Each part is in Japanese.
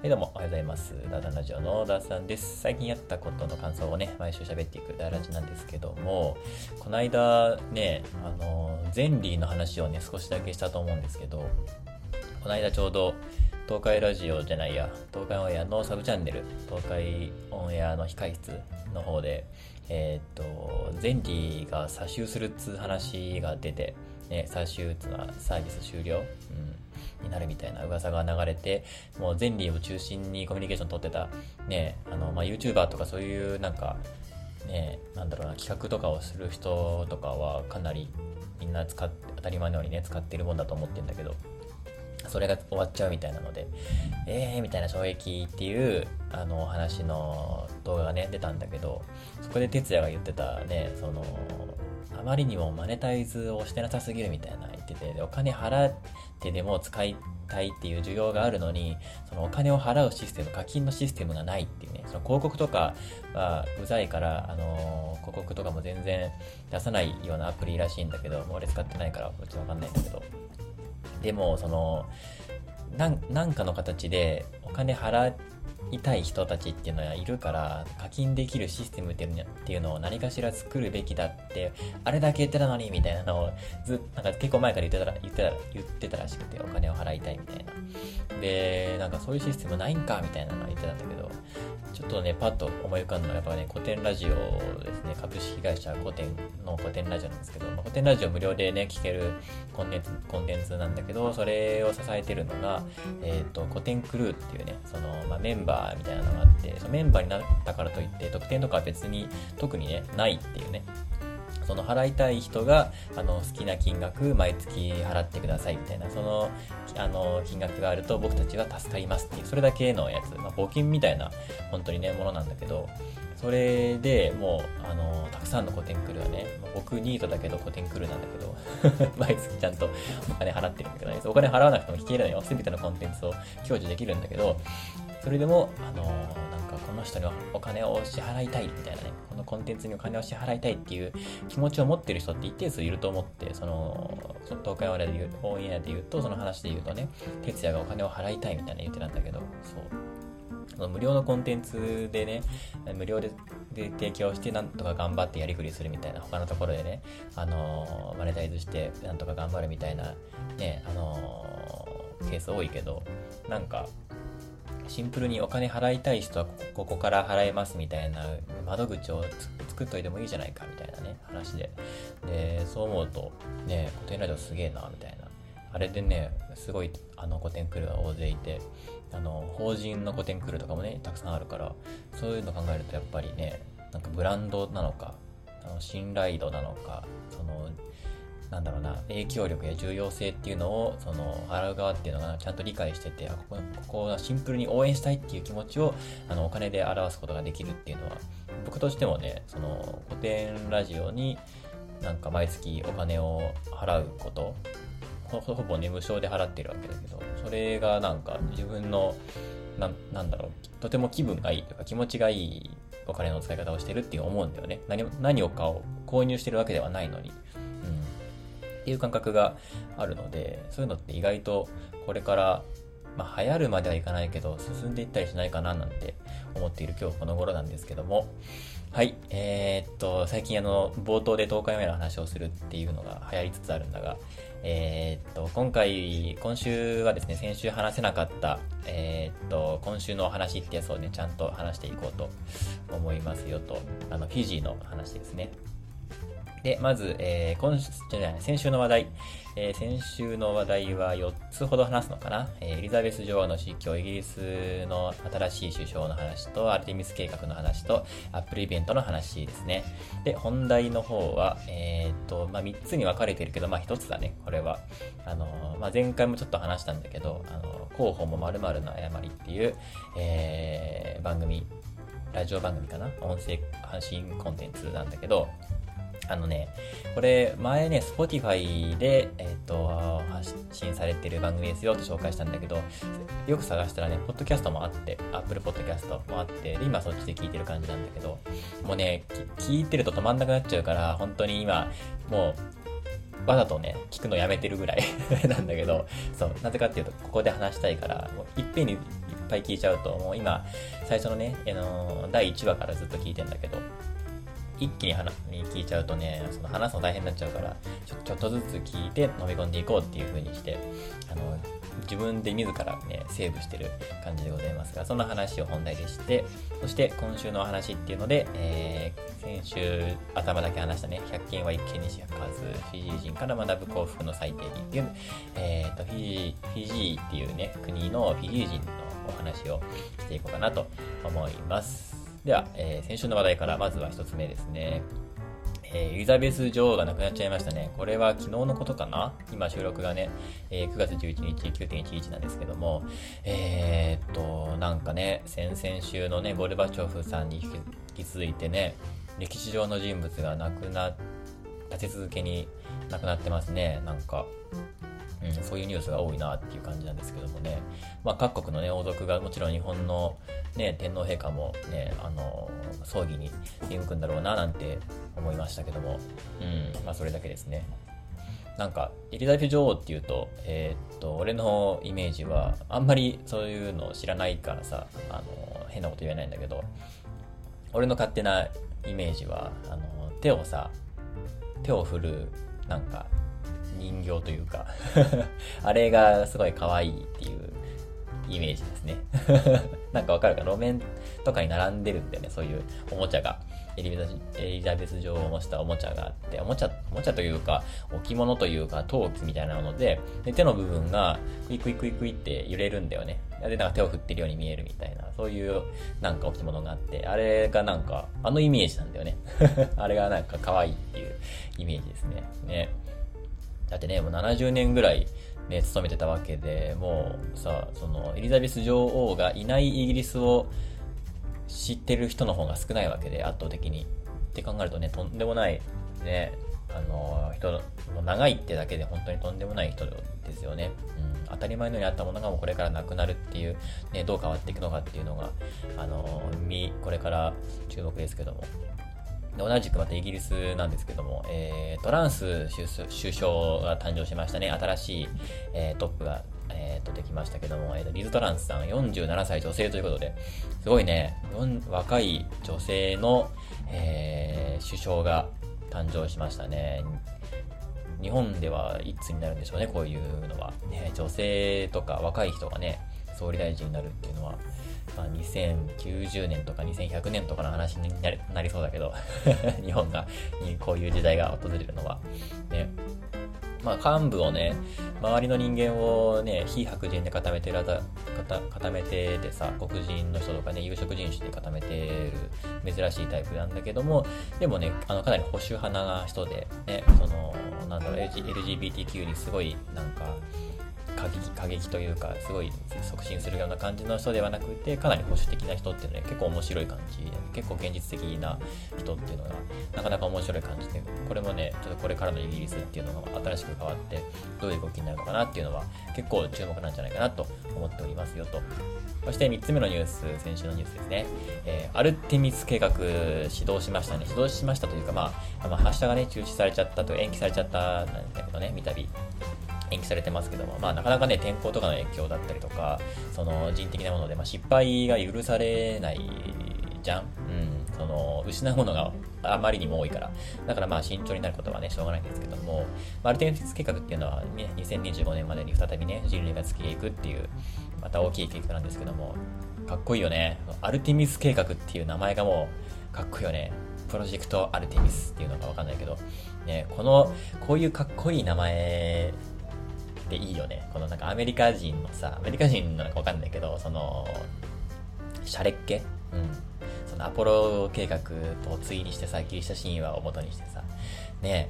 はいどうもおはようございます。ダダラジオのダーさんです。最近やったことの感想をね、毎週喋っていくダーラジなんですけども、この間ね、あの、ゼンリーの話をね、少しだけしたと思うんですけど、この間ちょうど、東海ラジオじゃないや、東海オンエアのサブチャンネル、東海オンエアの控室の方で、えーっと、ゼンリーが詐集するっつう話が出て、ね、詐集っつのはサービス終了、うん、になるみたいな噂が流れて、もうゼンリーを中心にコミュニケーション取ってた、ね、あの、まあ、YouTuber とかそういうなんか、ね、なんだろうな、企画とかをする人とかはかなりみんな使っ、当たり前のようにね、使ってるもんだと思ってんだけど、それが終わっちゃうみたいなので、えーみたいな衝撃っていう、あの、話の動画がね、出たんだけど、そこで哲也が言ってたね、その、あまりにもマネタイズをしてなさすぎるみたいな言ってて、でお金払ってでも使いたいっていう需要があるのに、そのお金を払うシステム、課金のシステムがないっていうね、その広告とかはうざいから、あの広告とかも全然出さないようなアプリらしいんだけど、もう俺使ってないから、うちわかんないんだけど、でも、その、なんなんかの形でお金払いたい人たちっていうのはいるから、課金できるシステムっていうのを何かしら作るべきだって、あれだけ言ってたのに、みたいなのをずなんか結構前から言ってたら、言ってたら、言ってたらしくて、お金を払いたいみたいな。で、なんかそういうシステムないんかみたいなのは言ってたんだけど、ちょっとね、パッと思い浮かんだのはやっぱね、古典ラジオですね、株式会社古典の古典ラジオなんですけど、まあ、古典ラジオ無料でね、聞けるコンテンツ、コンテンツなんだけど、それを支えてるのが、えっ、と、古典クルーっていうね、その、まあ、メンバーみたいなのがあって、そのメンバーになったからといって、特典とかは別に特にね、ないっていうね、その払いたい人があの好きな金額毎月払ってくださいみたいなそのあの金額があると僕たちは助かりますっていうそれだけのやつ、まあ、募金みたいな本当にねものなんだけどそれでもうあのたくさんの古典クルーはね、僕ニートだけど古典クルーなんだけど 毎月ちゃんとお金払ってるんだけどねお金払わなくても聞けるのよ。全てのコンテンツを享受できるんだけどそれでもあのなんかこの人にお金を支払いたいみたいなねこのコンテンツにお金を支払いたいっていう気持ちを持ってる人って一定数いると思ってそのその東海オンエアで言うオンエアで言うとその話で言うとね哲也がお金を払いたいみたいな言ってたんだけどそう。その無料のコンテンツでね、無料でで提供してなんとか頑張ってやりくりするみたいな、他のところでね、あのーマネタイズしてなんとか頑張るみたいな、ね、あのーケース多いけど、なんか、シンプルにお金払いたい人はここから払えますみたいな窓口を作っといてもいいじゃないかみたいなね、話で。で、そう思うと、ね、古典ラジオすげえな、みたいな。あれでね、すごい、あの古典クルーが大勢いて、あの、法人の古典クルーとかもね、たくさんあるから、そういうの考えるとやっぱりね、なんかブランドなのか、あの信頼度なのか、その、なんだろうな、影響力や重要性っていうのを、その、払う側っていうのがちゃんと理解してて、ここ、ここはシンプルに応援したいっていう気持ちを、あの、お金で表すことができるっていうのは、僕としてもね、その、古典ラジオになんか毎月お金を払うこと、ほほぼね、無償で払ってるわけだけど、それがなんか自分の、なんなんだろう、とても気分がいいというか気持ちがいいお金の使い方をしてるっていう思うんだよね。何何をかを購入してるわけではないのに。っていう感覚があるので、そういうのって意外とこれから、まあ流行るまではいかないけど、進んでいったりしないかななんて思っている今日この頃なんですけども、はい、えーっと、最近あの、冒頭で東海オンエアの話をするっていうのが流行りつつあるんだが、えーっと、今回、今週はですね、先週話せなかった、えーっと、今週の話ってやつをね、ちゃんと話していこうと思いますよと、あの、フィジーの話ですね。で、まず、えー、今週じゃない、先週の話題。えー先週の話題は4つほど話すのかな。えーエリザベス女王の死去、イギリスの新しい首相の話と、アルテミス計画の話と、アップルイベントの話ですね。で、本題の方は、えーっと、まあ、3つに分かれてるけど、まあ、1つだね、これは。あの、まあ、前回もちょっと話したんだけど、あのー、候補も〇〇の誤りっていう、えー番組、ラジオ番組かな？音声発信コンテンツなんだけど、あのね、これ、前ね、Spotify で、えっ、と、発信されてる番組ですよって紹介したんだけど、よく探したらね、ポッドキャストもあって、Apple Podcast もあって、で今そっちで聞いてる感じなんだけど、もうね、聞いてると止まんなくなっちゃうから、本当に今、もう、わざとね、聞くのやめてるぐらい なんだけど、そう、なぜかっていうと、ここで話したいから、もういっぺんにいっぱい聞いちゃうと、もう今、最初のね、あのー、第1話からずっと聞いてんだけど、一気に話に聞いちゃうとね、その話すの大変になっちゃうから、ちょちょっとずつ聞いて飲み込んでいこうっていう風にして、あの、自分で自らね、セーブしてる感じでございますが、そんな話を本題でして、そして今週のお話っていうので、えー、先週頭だけ話したね、100件は一見にしかず、フィジー人から学ぶ幸福の最低限っていう、えっ、ー、と、フィジー、フィジーっていうね、国のフィジー人のお話をしていこうかなと思います。では、えー、先週の話題からまずは一つ目ですね。えー、エリザベス女王が亡くなっちゃいましたね。これは昨日のことかな？今収録がね、えー、9月11日9.11なんですけども、えー、っと、なんかね、先々週のね、ゴルバチョフさんに引き続いてね、歴史上の人物が亡くな、立て続けに亡くなってますね。なんか、うん、そういうニュースが多いなっていう感じなんですけどもね、まあ、各国の、ね、王族がもちろん日本の、ね、天皇陛下も、ね、あの葬儀に出向くんだろうななんて思いましたけども、うんまあ、それだけですね。なんか、エリザベス女王っていうと、えー、っと、俺のイメージは、あんまりそういうの知らないからさ、あの、変なこと言えないんだけど、俺の勝手なイメージは、あの、手をさ、手を振る、なんか、人形というか あれがすごい可愛いっていうイメージですね なんかわかるか路面とかに並んでるんだよね、そういうおもちゃが。エリザベス女王を模したおもちゃがあって、おもちゃ、おもちゃというか、置物というか、陶器みたいなもので、で手の部分がクイクイクイクイって揺れるんだよね。で、なんか手を振ってるように見えるみたいな、そういうなんか置物があって、あれがなんか、あのイメージなんだよね。あれがなんか可愛いっていうイメージですね。ね。だってね、もう70年ぐらいね、勤めてたわけで、もうさ、その、エリザベス女王がいないイギリスを知ってる人の方が少ないわけで、圧倒的に。って考えるとね、とんでもない、ね、あの、人の、長いってだけで本当にとんでもない人ですよね。うん、当たり前のようにあったものがもうこれからなくなるっていう、ね、どう変わっていくのかっていうのが、あの、み、これから注目ですけども。同じくまたイギリスなんですけども、えー、トランス首相が誕生しましたね。新しい、えー、トップが、えー、とできましたけども、えーと、リズ・トランスさん47歳女性ということで、すごいね、若い女性の、えー、首相が誕生しましたね。日本ではいつになるんでしょうね、こういうのは。ね、女性とか若い人がね、総理大臣になるっていうのは、まあ、2090年とか2100年とかの話になりそうだけど 日本が、こういう時代が訪れるのは。ね。まあ、幹部をね、周りの人間をね、非白人で固めてる、固めててさ、黒人の人とかね、有色人種で固めてる珍しいタイプなんだけども、でもね、あの、かなり保守派な人で、ね、その、なんだろう、LGBTQ にすごい、なんか、過激過激というかすごい促進するような感じの人ではなくてかなり保守的な人っていうのは結構面白い感じ結構現実的な人っていうのがなかなか面白い感じ。でこれもねちょっとこれからのイギリスっていうのが新しく変わってどういう動きになるのかなっていうのは結構注目なんじゃないかなと思っておりますよと。そして3つ目のニュース先週のニュースですね、えー、アルテミス計画始動しましたね。始動しましたというかまあ、発射がね中止されちゃったと延期されちゃったんだけどね三度延期されてますけども、まあ、なかなかね、天候とかの影響だったりとか、その人的なもので、まあ、失敗が許されないじゃん。うん。その、失うものがあまりにも多いから。だからまあ、慎重になることはね、しょうがないんですけども、アルテミス計画っていうのはね、2025年までに再びね、人類が月へ行くっていう、また大きい計画なんですけども、かっこいいよね。アルテミス計画っていう名前がもう、かっこいいよね。プロジェクトアルテミスっていうのかわかんないけど、ね、この、こういうかっこいい名前っていいよね。このなんかアメリカ人のさ、アメリカ人なのかわかんないけど、その、シャレっ気？うん。そのアポロ計画と対にしてさ、ギリシャ神話を元にしてさ、ね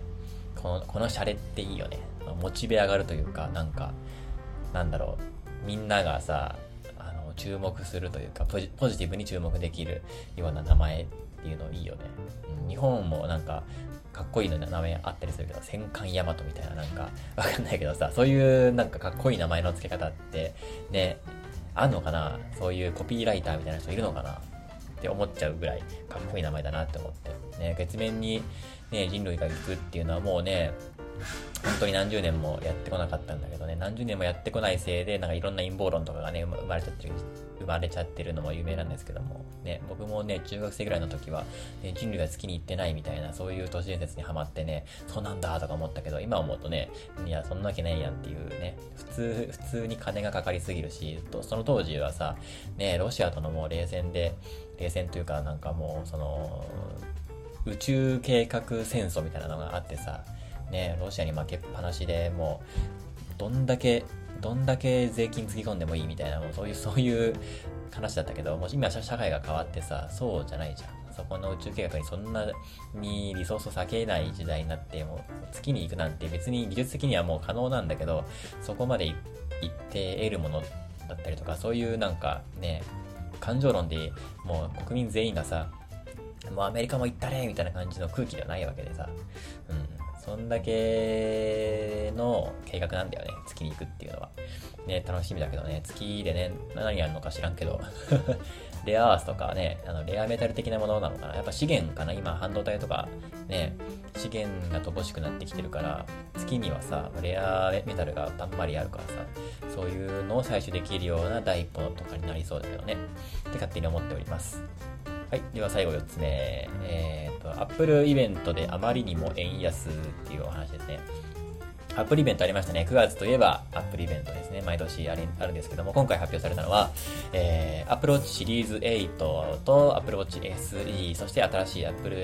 この、このシャレっていいよね。モチベ上がるというか、なんか、なんだろう、みんながさ、あの、注目するというかポジ、ポジティブに注目できるような名前っていうのいいよね。うん、日本もなんか、かっこいいの名前あったりするけど、戦艦ヤマトみたいななんか、わかんないけどさ、そういうなんかかっこいい名前の付け方って、ね、あんのかな？そういうコピーライターみたいな人いるのかな？って思っちゃうぐらいかっこいい名前だなって思って。ね、月面にね、人類が行くっていうのはもうね、本当に何十年もやってこなかったんだけどね、何十年もやってこないせいで、なんかいろんな陰謀論とかがね、生まれちゃってる、生まれちゃってるのも有名なんですけども、ね、僕もね、中学生ぐらいの時は、ね、人類が月に行ってないみたいな、そういう都市伝説にはまってね、そうなんだとか思ったけど、今思うとね、いや、そんなわけないやんっていうね、普通、普通に金がかかりすぎるし、その当時はさ、ね、ロシアとのもう冷戦で、冷戦というかなんかもう、その、宇宙計画戦争みたいなのがあってさ、ね、ロシアに負けっぱなしでもう、どんだけ、どんだけ税金つぎ込んでもいいみたいな、もうそういう、そういう話だったけど、もし今社会が変わってさ、そうじゃないじゃん。そこの宇宙計画にそんなにリソースを避けない時代になって、もう月に行くなんて別に技術的にはもう可能なんだけど、そこまで行って得るものだったりとか、そういうなんかね、感情論でもう国民全員がさ、もうアメリカも行ったれみたいな感じの空気ではないわけでさ、そんだけの計画なんだよね。月に行くっていうのは。ね、楽しみだけどね、月でね、何やるのか知らんけど。レアアースとかね、あのレアメタル的なものなのかな。やっぱ資源かな今、半導体とかね、資源が乏しくなってきてるから、月にはさ、レアメタルがたんまりあるからさ、そういうのを採取できるような第一歩とかになりそうだけどね。って勝手に思っております。はい。では最後4つ目。えっ、ー、と、Apple イベントであまりにも円安っていうお話ですね。アップルイベントありましたね。9月といえばアップルイベントですね。毎年あるんですけども、今回発表されたのは、えー、Apple Watch シリーズ8と Apple Watch SE、そして新しい Apple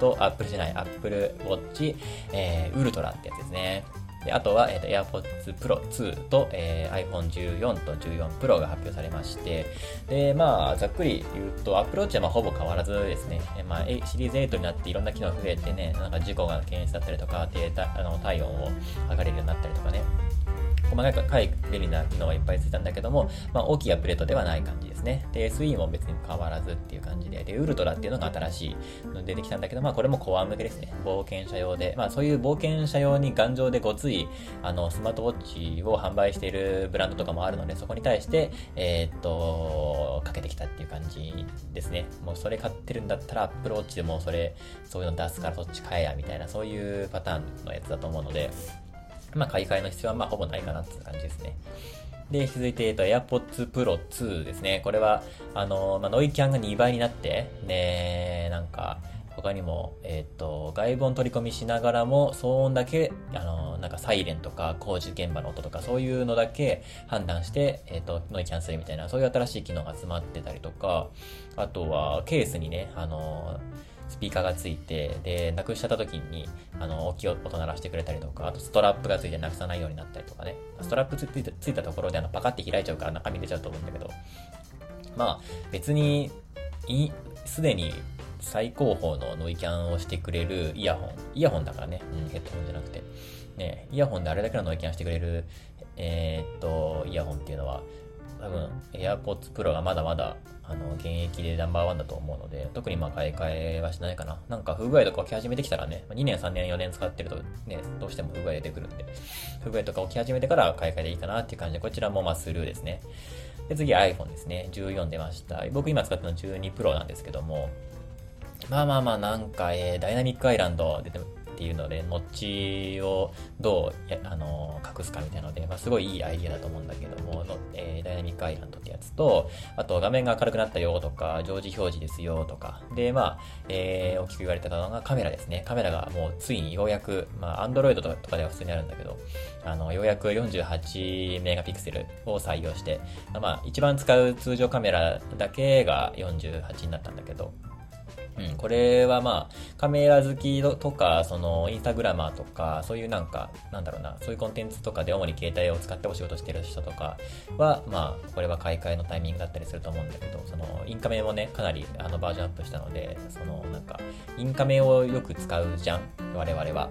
8、Apple じゃない、Apple Watch、えー、ウルトラってやつですね。であとは、えーと、AirPods Pro 2と、えー、iPhone14 と14 Pro が発表されまして、で、まあ、ざっくり言うと、アプローチはまあほぼ変わらずですね、えまあ、シリーズ8になっていろんな機能増えてね、なんか事故が検出だったりとか、データ、あの体温を測れるようになったりとかね、細かい便利な機能がいっぱいついたんだけども、まあ、大きいアップデートではない感じですね。で、SE も別に変わらずっていう感じで、で、ウルトラっていうのが新しいの出てきたんだけど、まあ、これもコア向けですね。冒険者用で、まあ、そういう冒険者用に頑丈でごつい、あの、スマートウォッチを販売しているブランドとかもあるので、そこに対して、えー、っと、かけてきたっていう感じですね。もうそれ買ってるんだったら、アップルウォッチでもそれ、そういうの出すからそっち買えや、みたいな、そういうパターンのやつだと思うので、まあ、買い替えの必要はまあほぼないかなっていう感じですね。で、続いて、えっと、AirPods Pro 2ですね。これは、あの、まあ、ノイキャンが2倍になって、で、なんか、他にも、えっ、と、外部音取り込みしながらも、騒音だけ、あの、なんかサイレンとか工事現場の音とかそういうのだけ判断して、えっ、と、ノイキャンセルみたいな、そういう新しい機能が詰まってたりとか、あとは、ケースにね、あの、スピーカーがついて、で、なくしちゃった時に、あの、大きい音鳴らしてくれたりとか、あとストラップがついてなくさないようになったりとかね。ストラップついたついたところで、あの、パカって開いちゃうから中身出ちゃうと思うんだけど、まあ、別に、すでに最高峰のノイキャンをしてくれるイヤホン。イヤホンだからね。うん、ヘッドホンじゃなくて。ね、イヤホンであれだけのノイキャンしてくれる、えー、っと、イヤホンっていうのは、多分 AirPods Pro がまだまだあの現役でナンバーワンだと思うので、特にまあ買い替えはしないかな。なんか不具合とか起き始めてきたらね、2年、3年、4年使ってるとね、どうしても不具合出てくるんで、不具合とか起き始めてから買い替えでいいかなっていう感じで、こちらもまあスルーですね。で、次 iPhone ですね。14出ました。僕今使ってるの12 Pro なんですけども、まあまあまあなんか、えー、ダイナミックアイランド出てっていうので、ノッチをどうや、あの隠すかみたいなので、まあ、すごいいいアイディアだと思うんだけども、のえー、ダイナミックアイランドってやつと、あと画面が明るくなったよとか、常時表示ですよとか、で、まあ、えー、大きく言われてたのがカメラですね。カメラがもうついにようやく、まあ、アンドロイドとかでは普通にあるんだけど、あの、ようやく48メガピクセルを採用して、まあ、一番使う通常カメラだけが48になったんだけど、うん、これはまあ、カメラ好きとか、その、インスタグラマーとか、そういうなんか、なんだろうな、そういうコンテンツとかで主に携帯を使ってお仕事してる人とかは、まあ、これは買い替えのタイミングだったりすると思うんだけど、その、インカメもね、かなりあのバージョンアップしたので、その、なんか、インカメをよく使うじゃん、我々は。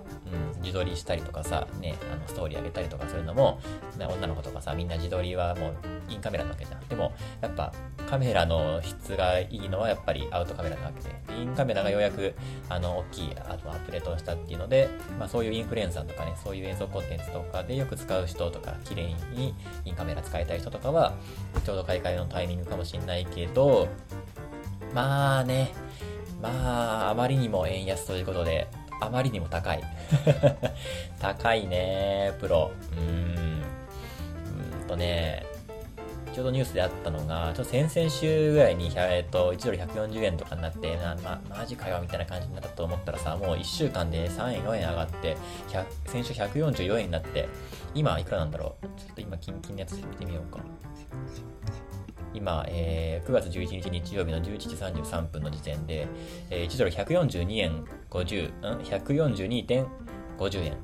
うん、自撮りしたりとかさ、ね、あの、ストーリー上げたりとかするのも、女の子とかさ、みんな自撮りはもう、インカメラなわけじゃん。でも、やっぱ、カメラの質がいいのはやっぱりアウトカメラなわけで、インカメラがようやく、あの、大きいあとアップデートをしたっていうので、まあそういうインフルエンサーとかね、そういう映像コンテンツとかでよく使う人とか、綺麗にインカメラ使いたい人とかは、ちょうど買い替えのタイミングかもしんないけど、まあね、まあ、あまりにも円安ということで、あまりにも高い。高いね、プロ。うーん。うんとね、ちょうどニュースであったのが、ちょっと先々週ぐらいに、えっと、1ドル140円とかになって、な、ま、マジかよみたいな感じになったと思ったらさ、もう1週間で3円、4円上がって、先週144円になって、今いくらなんだろう？ちょっと今、キンキンのやつ見てみようか。今、えー、9月11日日曜日の11時33分の時点で、えー、1ドル142円50、ん ?142.50 円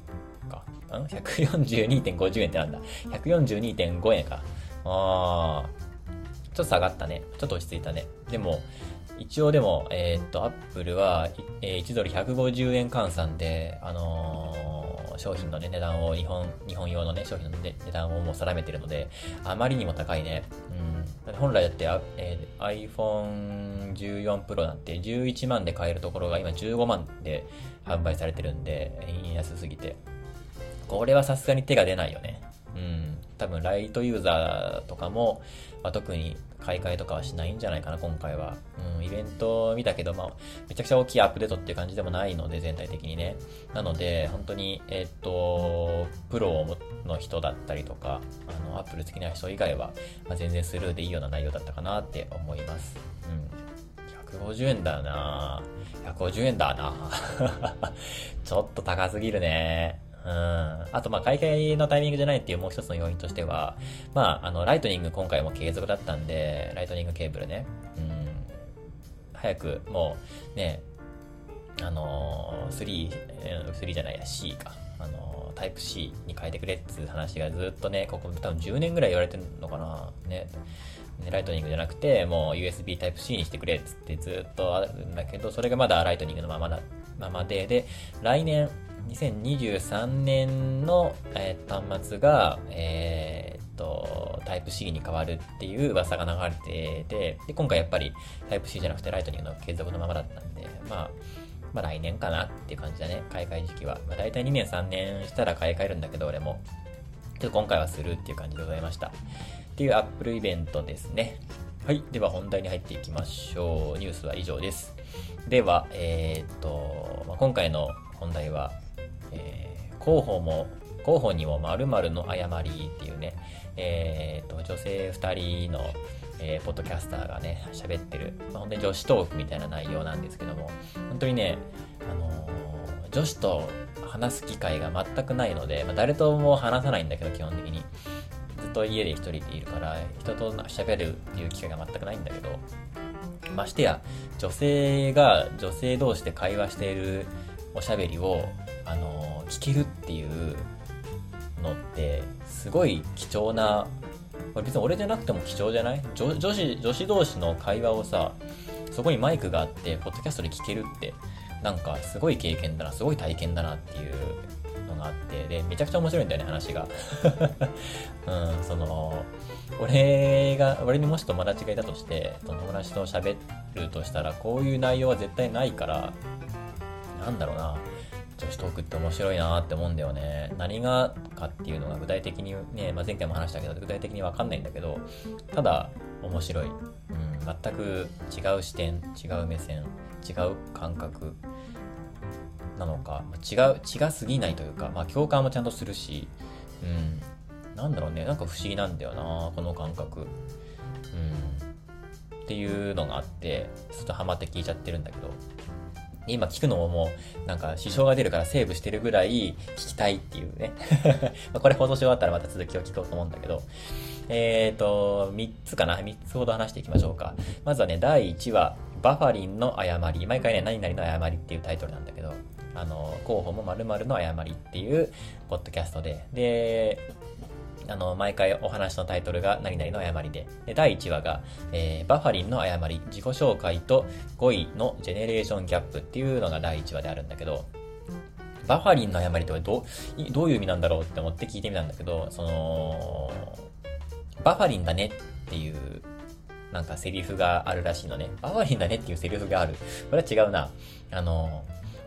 か。ん ?142.50 円ってなんだ ?142.5 円か。ああ、ちょっと下がったね。ちょっと落ち着いたね。でも、一応でも、えー、っと、アップルは、えー、1ドル150円換算で、あのー、商品のね、値段を、日本、日本用のね、商品の、値段をもう定めてるので、あまりにも高いね。うん。本来だって、えー、iPhone 14 Pro なんて11万で買えるところが今15万で販売されてるんで、安すぎて。これはさすがに手が出ないよね。うん。多分ライトユーザーとかも、まあ、特に買い替えとかはしないんじゃないかな、今回は。うん、イベント見たけど、まあ、めちゃくちゃ大きいアップデートっていう感じでもないので、全体的にね。なので、本当に、えっ、と、プロの人だったりとか、あの、アップル好きな人以外は、まあ、全然スルーでいいような内容だったかなって思います。うん。150円だな150円だな ちょっと高すぎるね。うん。あと、まあ、買い替えのタイミングじゃないっていうもう一つの要因としては、まあ、あの、ライトニング今回も継続だったんで、ライトニングケーブルね。うん。早く、もう、ね、あのー、3、3じゃないや、C か。あのー、タイプ C に変えてくれっていう話がずっとね、ここ多分10年ぐらい言われてるのかな。ね。ライトニングじゃなくて、もう USB タイプ C にしてくれっつってずっとあるんだけど、それがまだライトニングのままだ、ままで、で、来年、2023年の、えー、端末が、えー、っと、タイプ C に変わるっていう噂が流れてて、で、今回やっぱりタイプ C じゃなくてライトニングの継続のままだったんで、まあ、まあ来年かなっていう感じだね、買い替え時期は。まあ大体2年3年したら買い替えるんだけど、俺も。ちょっと今回はするっていう感じでございました。っていう Apple イベントですね。はい。では本題に入っていきましょう。ニュースは以上です。では、えー、っと、まあ、今回の本題は、えー、広報も、広報にも〇〇の誤りっていうね、えー、と、女性2人の、えー、ポッドキャスターがね、喋ってる、まあ、本当に女子トークみたいな内容なんですけども、本当にね、あのー、女子と話す機会が全くないので、まあ、誰とも話さないんだけど、基本的に。ずっと家で一人でいるから、人と喋るっていう機会が全くないんだけど、ましてや、女性が女性同士で会話しているおしゃべりを、あの聞けるっていうのって、すごい貴重な、別に俺じゃなくても貴重じゃない？女女子、女子同士の会話をさ、そこにマイクがあって、ポッドキャストで聞けるって、なんかすごい経験だな、すごい体験だなっていうのがあって、で、めちゃくちゃ面白いんだよね、話が。うん、その、俺が、俺にもし友達がいたとして、友達と喋るとしたら、こういう内容は絶対ないから、なんだろうな、女子トークって面白いなって思うんだよね。何がかっていうのが具体的にね、まあ、前回も話したけど、具体的にわかんないんだけど、ただ面白い。うん、全く違う視点、違う目線、違う感覚なのか、違う、違すぎないというか、まあ共感もちゃんとするし、うん、なんだろうね、なんか不思議なんだよな、この感覚。うん。っていうのがあって、ちょっとハマって聞いちゃってるんだけど、今聞くのももう、なんか支障が出るからセーブしてるぐらい聞きたいっていうね これ放送し終わったらまた続きを聞こうと思うんだけど。えっ、ー、と、3つかな ?3 つほど話していきましょうか。まずはね、第1話、バファリンの誤り。毎回ね、何々の誤りっていうタイトルなんだけど、あの、候補も〇〇の誤りっていう、ポッドキャストで。で、あの、毎回お話のタイトルが何々の誤りで、で第1話が、えー、バファリンの誤り、自己紹介と5位のジェネレーションギャップっていうのが第1話であるんだけど、バファリンの誤りってどう、どういう意味なんだろうって思って聞いてみたんだけど、その、バファリンだねっていう、なんかセリフがあるらしいのね。バファリンだねっていうセリフがある。これは違うな。あの、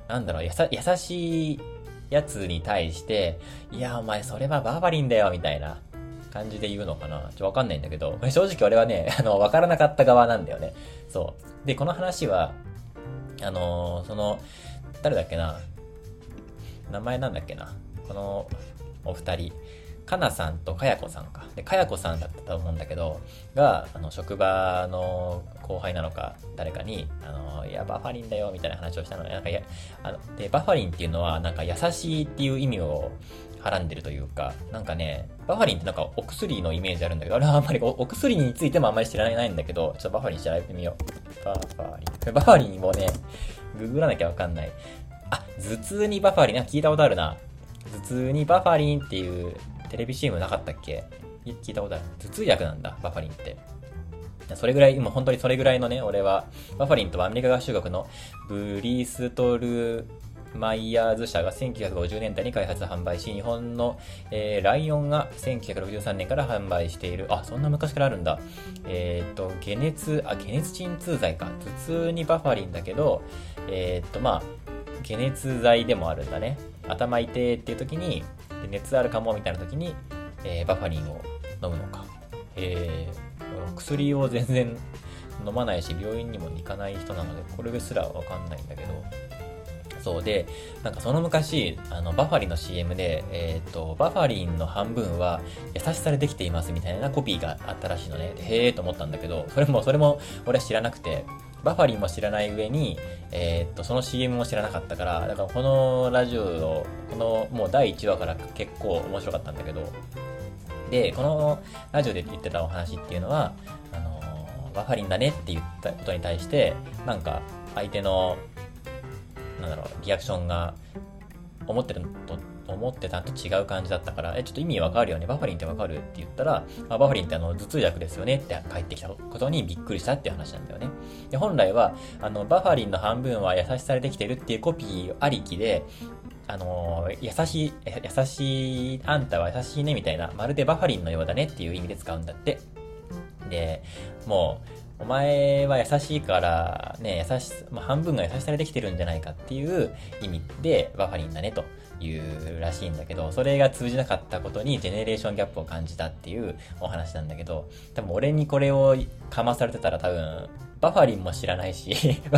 なんだろう、やさ、優しいやつに対して、いや、お前それはバーバリンだよ、みたいな感じで言うのかなちょ、わかんないんだけど、正直俺はね、あの、わからなかった側なんだよね。そう。で、この話は、あのー、その、誰だっけな、名前なんだっけな。このお二人。かなさんとかやこさんか。で、かやこさんだったと思うんだけど、が、あの、職場の後輩なのか、誰かに、あの、いや、バファリンだよ、みたいな話をしたので、なんかや、あの、で、バファリンっていうのは、なんか優しいっていう意味をはらんでるというか、なんかね、バファリンってなんかお薬のイメージあるんだけど、あれはあんまりお薬についてもあんまり知らないんだけど、ちょっとバファリン調べてみよう。バファリン。バファリンもね、ググらなきゃわかんない。あ、頭痛にバファリン、聞いたことあるな。頭痛にバファリンっていうテレビ CM なかったっけ？聞いたことある。頭痛薬なんだ、バファリンって。それぐらい、もう本当にそれぐらいのね、俺は、バファリンとはアメリカ合衆国のブリストルマイヤーズ社が1950年代に開発販売し、日本の、えー、ライオンが1963年から販売している。あ、そんな昔からあるんだ。えっ、と、解熱、あ、解熱鎮痛剤か。頭痛にバファリンだけど、えっ、と、まあ、解熱剤でもあるんだね。頭痛いっていう時に、熱あるかもみたいな時に、えー、バファリンを飲むのか。えー、薬を全然飲まないし、病院にも行かない人なので、これですらわかんないんだけど、そうで、なんかその昔、あの、バファリンの CM で、えっ、ー、と、バファリンの半分は優しさでできていますみたいなコピーがあったらしいのね。へえと思ったんだけど、それも、それも俺は知らなくて、バファリンも知らない上に、えー、っと、その CM も知らなかったから、だからこのラジオを、このもう第1話から結構面白かったんだけど、で、このラジオで言ってたお話っていうのは、あの、バファリンだねって言ったことに対して、なんか相手のなんだろう、リアクションが思ってるのと、思ってたと違う感じだったから、え、ちょっと意味わかるよね？バファリンってわかる？って言ったら、あ、バファリンってあの、頭痛薬ですよねって返ってきたことにびっくりしたっていう話なんだよね。で、本来は、あの、バファリンの半分は優しさでできてるっていうコピーありきで、あの優しい、優しい、あんたは優しいねみたいな、まるでバファリンのようだねっていう意味で使うんだって。で、もう、お前は優しいから、ね、優し、まあ、半分が優しさでできてるんじゃないかっていう意味で、バファリンだねというらしいんだけど、それが通じなかったことにジェネレーションギャップを感じたっていうお話なんだけど、多分俺にこれをかまされてたら多分、バファリンも知らないし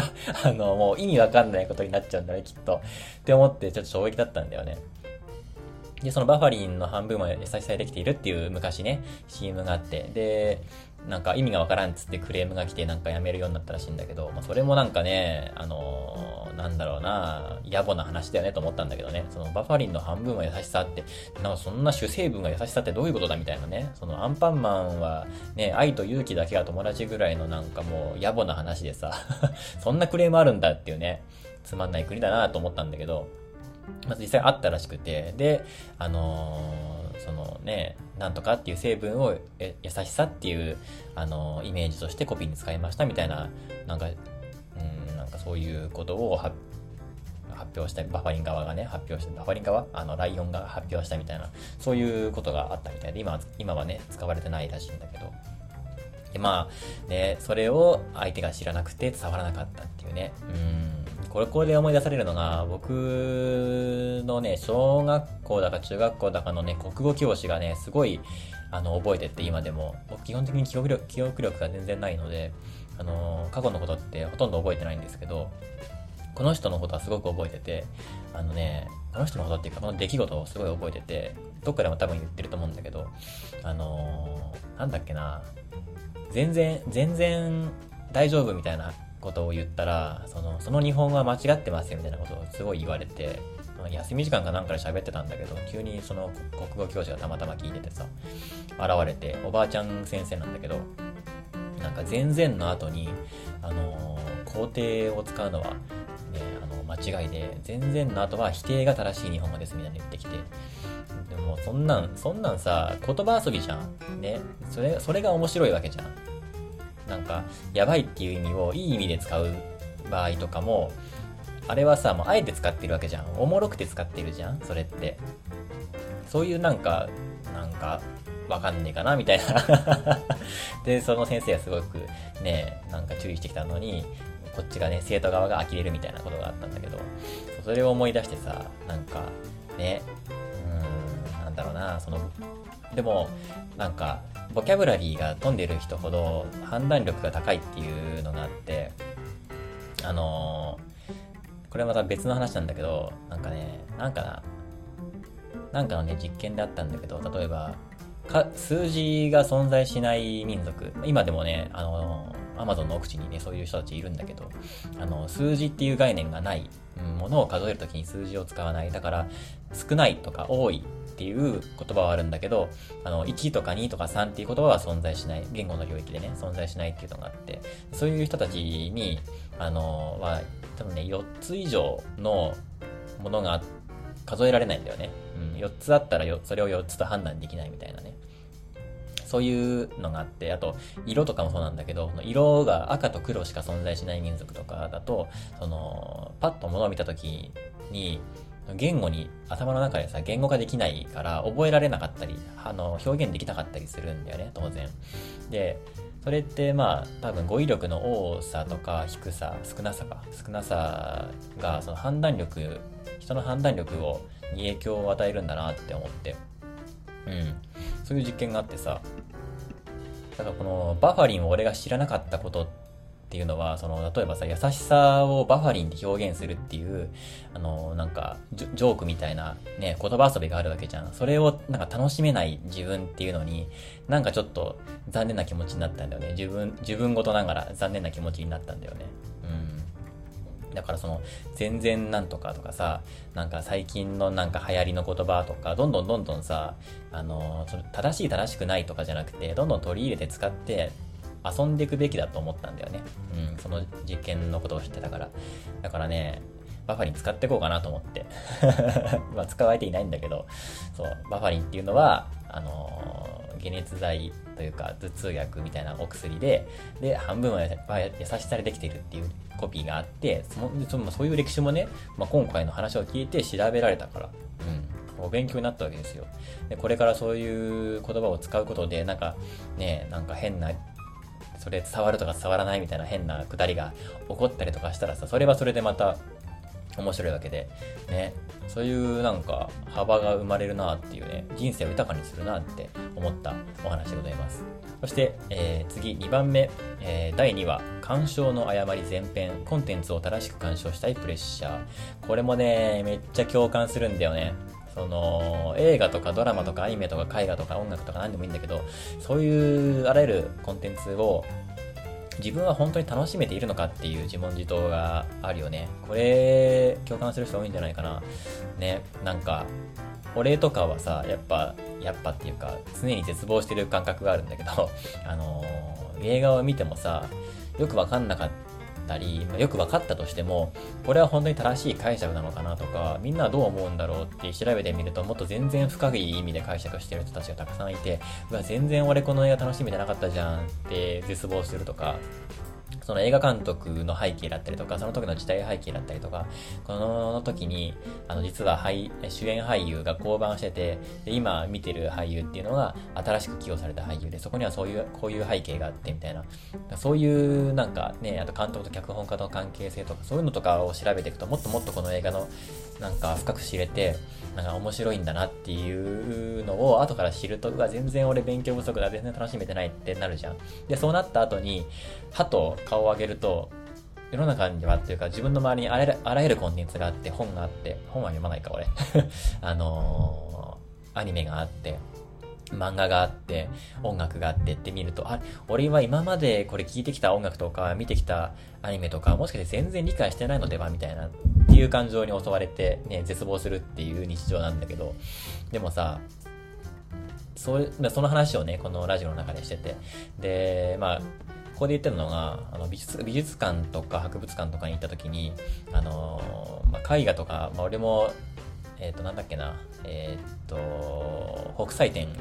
あの、もう意味わかんないことになっちゃうんだね、きっと。って思ってちょっと衝撃だったんだよね。で、そのバファリンの半分は優しさでできているっていう昔ね、CM があって、で、なんか意味がわからんっつってクレームが来てなんかやめるようになったらしいんだけど、まあ、それもなんかね、あのー、なんだろうな、野暮な話だよねと思ったんだけどね、そのバファリンの半分は優しさって、なんかそんな主成分が優しさってどういうことだみたいなね、そのアンパンマンはね、愛と勇気だけが友達ぐらいのなんかもう野暮な話でさ、そんなクレームあるんだっていうね、つまんない国だなと思ったんだけど、まず実際あったらしくて、で、あのー、そのね、なんとかっていう成分を優しさっていう、あの、イメージとしてコピーに使いましたみたいな、なんか、うん、なんかそういうことを発表した、バファリン側がね、発表した、バファリン側？あの、ライオンが発表したみたいな、そういうことがあったみたいで、今、今はね、使われてないらしいんだけど。で、まあ、ね、それを相手が知らなくて伝わらなかったっていうね。うんこれ、これで思い出されるのが、僕のね、小学校だか中学校だかのね、国語教師がね、すごい、あの、覚えてって今でも、僕基本的に記憶力、記憶力が全然ないので、あの、過去のことってほとんど覚えてないんですけど、この人のことはすごく覚えてて、あのね、この人のことっていうか、この出来事をすごい覚えてて、どっかでも多分言ってると思うんだけど、あのー、なんだっけな、全然、全然大丈夫みたいなことを言ったら、その、その日本語は間違ってますよみたいなことをすごい言われて、休み時間かなんかで喋ってたんだけど、急にその国語教師がたまたま聞いててさ、現れて、おばあちゃん先生なんだけど、なんか全然の後に、あのー、肯定を使うのは、ね、あの、間違いで、全然の後は否定が正しい日本語ですみたいに言ってきて、でもそんなん、そんなんさ、言葉遊びじゃん。ね。それ、それが面白いわけじゃん。なんか、やばいっていう意味をいい意味で使う場合とかも、あれはさ、もうあえて使ってるわけじゃん。おもろくて使ってるじゃんそれって。そういうなんか、なんか、わかんねえかなみたいな で、その先生はすごくね、なんか注意してきたのに、こっちがね、生徒側が呆れるみたいなことがあったんだけど、それを思い出してさ、なんか、ね、うーん、なんだろうな、その、でも、なんか、ボキャブラリーが飛んでる人ほど判断力が高いっていうのがあって、あのこれまた別の話なんだけど、なんかね、なんかな、なんかのね、実験であったんだけど、例えば、か数字が存在しない民族、今でもね、あの、アマゾンの奥地にね、そういう人たちいるんだけど、あの、数字っていう概念がないものを数えるときに数字を使わない。だから、少ないとか多いっていう言葉はあるんだけど、あの、1とか2とか3っていう言葉は存在しない。言語の領域でね、存在しないっていうのがあって、そういう人たちに、あの、は、多分ね、4つ以上のものが数えられないんだよね。うん、4つあったらそれを4つと判断できないみたいなね。そういうのがあって、あと、色とかもそうなんだけど、色が赤と黒しか存在しない民族とかだと、その、パッと物を見た時に、言語に、頭の中でさ、言語化できないから、覚えられなかったり、あの、表現できなかったりするんだよね、当然。で、それってまあ多分語彙力の多さとか低さ少なさか少なさがその判断力人の判断力をに影響を与えるんだなって思ってうんそういう実験があってさだからこのバファリンを俺が知らなかったことっていうのは、その、例えばさ、優しさをバファリンで表現するっていう、あの、なんかジ、ョークみたいなね、言葉遊びがあるわけじゃん。それをなんか楽しめない自分っていうのに、なんかちょっと残念な気持ちになったんだよね。自分、自分ごとながら残念な気持ちになったんだよね。だからその、全然なんとかとかさ、なんか最近のなんか流行りの言葉とか、どんどんどんどんさ、あの、それ正しい正しくないとかじゃなくて、どんどん取り入れて使って、遊んでいくべきだと思ったんだよね。うん、その実験のことを知ってたから。だからね、バファリン使っていこうかなと思って。まあ、使われていないんだけど、そう、バファリンっていうのは、あのー、解熱剤というか、頭痛薬みたいなお薬で、で、半分は優しさでできているっていうコピーがあって、そのそういう歴史もね、まあ、今回の話を聞いて調べられたから、うん、お勉強になったわけですよ。で、これからそういう言葉を使うことで、なんか、ね、なんか変なそれ伝わるとか伝わらないみたいな変なくだりが起こったりとかしたらさ、それはそれでまた面白いわけで、ね、そういうなんか幅が生まれるなっていうね、人生を豊かにするなって思ったお話でございます。そして、えー、次2番目、えー、第2話、鑑賞の誤り前編、コンテンツを正しく鑑賞したいプレッシャー。これもね、めっちゃ共感するんだよね。その映画とかドラマとかアニメとか絵画とか音楽とか何でもいいんだけどそういうあらゆるコンテンツを自分は本当に楽しめているのかっていう自問自答があるよね。これ共感する人多いんじゃないかな。ねなんか俺とかはさやっぱやっぱっていうか常に絶望してる感覚があるんだけどあのー、映画を見てもさよくわかんなかったったり、まあ、よく分かったとしても、これは本当に正しい解釈なのかなとか、みんなはどう思うんだろうって調べてみると、もっと全然深い意味で解釈してる人たちがたくさんいて、うわ、全然俺この映画楽しめてなかったじゃんって絶望するとか、その映画監督の背景だったりとか、その時の時代背景だったりとか、この時に、あの、実は俳主演俳優が降板してて、で、今見てる俳優っていうのが新しく起用された俳優で、そこにはそういう、こういう背景があってみたいな、そういうなんかね、あと監督と脚本家の関係性とか、そういうのとかを調べていくと、もっともっとこの映画のなんか深く知れて、なんか面白いんだなっていうのを後から知ると、うわ、全然俺勉強不足だ、全然楽しめてないってなるじゃん。で、そうなった後に、はと顔を上げると、世の中にはっていうか自分の周りにあらゆるあらゆるコンテンツがあって、本があって、本は読まないか俺。あのー、アニメがあって、漫画があって、音楽があってって見ると、あ、俺は今までこれ聞いてきた音楽とか、見てきたアニメとか、もしかして全然理解してないのではみたいな、っていう感情に襲われて、ね、絶望するっていう日常なんだけど、でもさ、そうその話をね、このラジオの中でしてて、で、まあ、ここで言ってるのが、あの美術美術館とか博物館とかに行った時に、あのまあ、絵画とか、まあ、俺もえっ、ー、と、なんだっけな、えっ、ー、と、北斎展に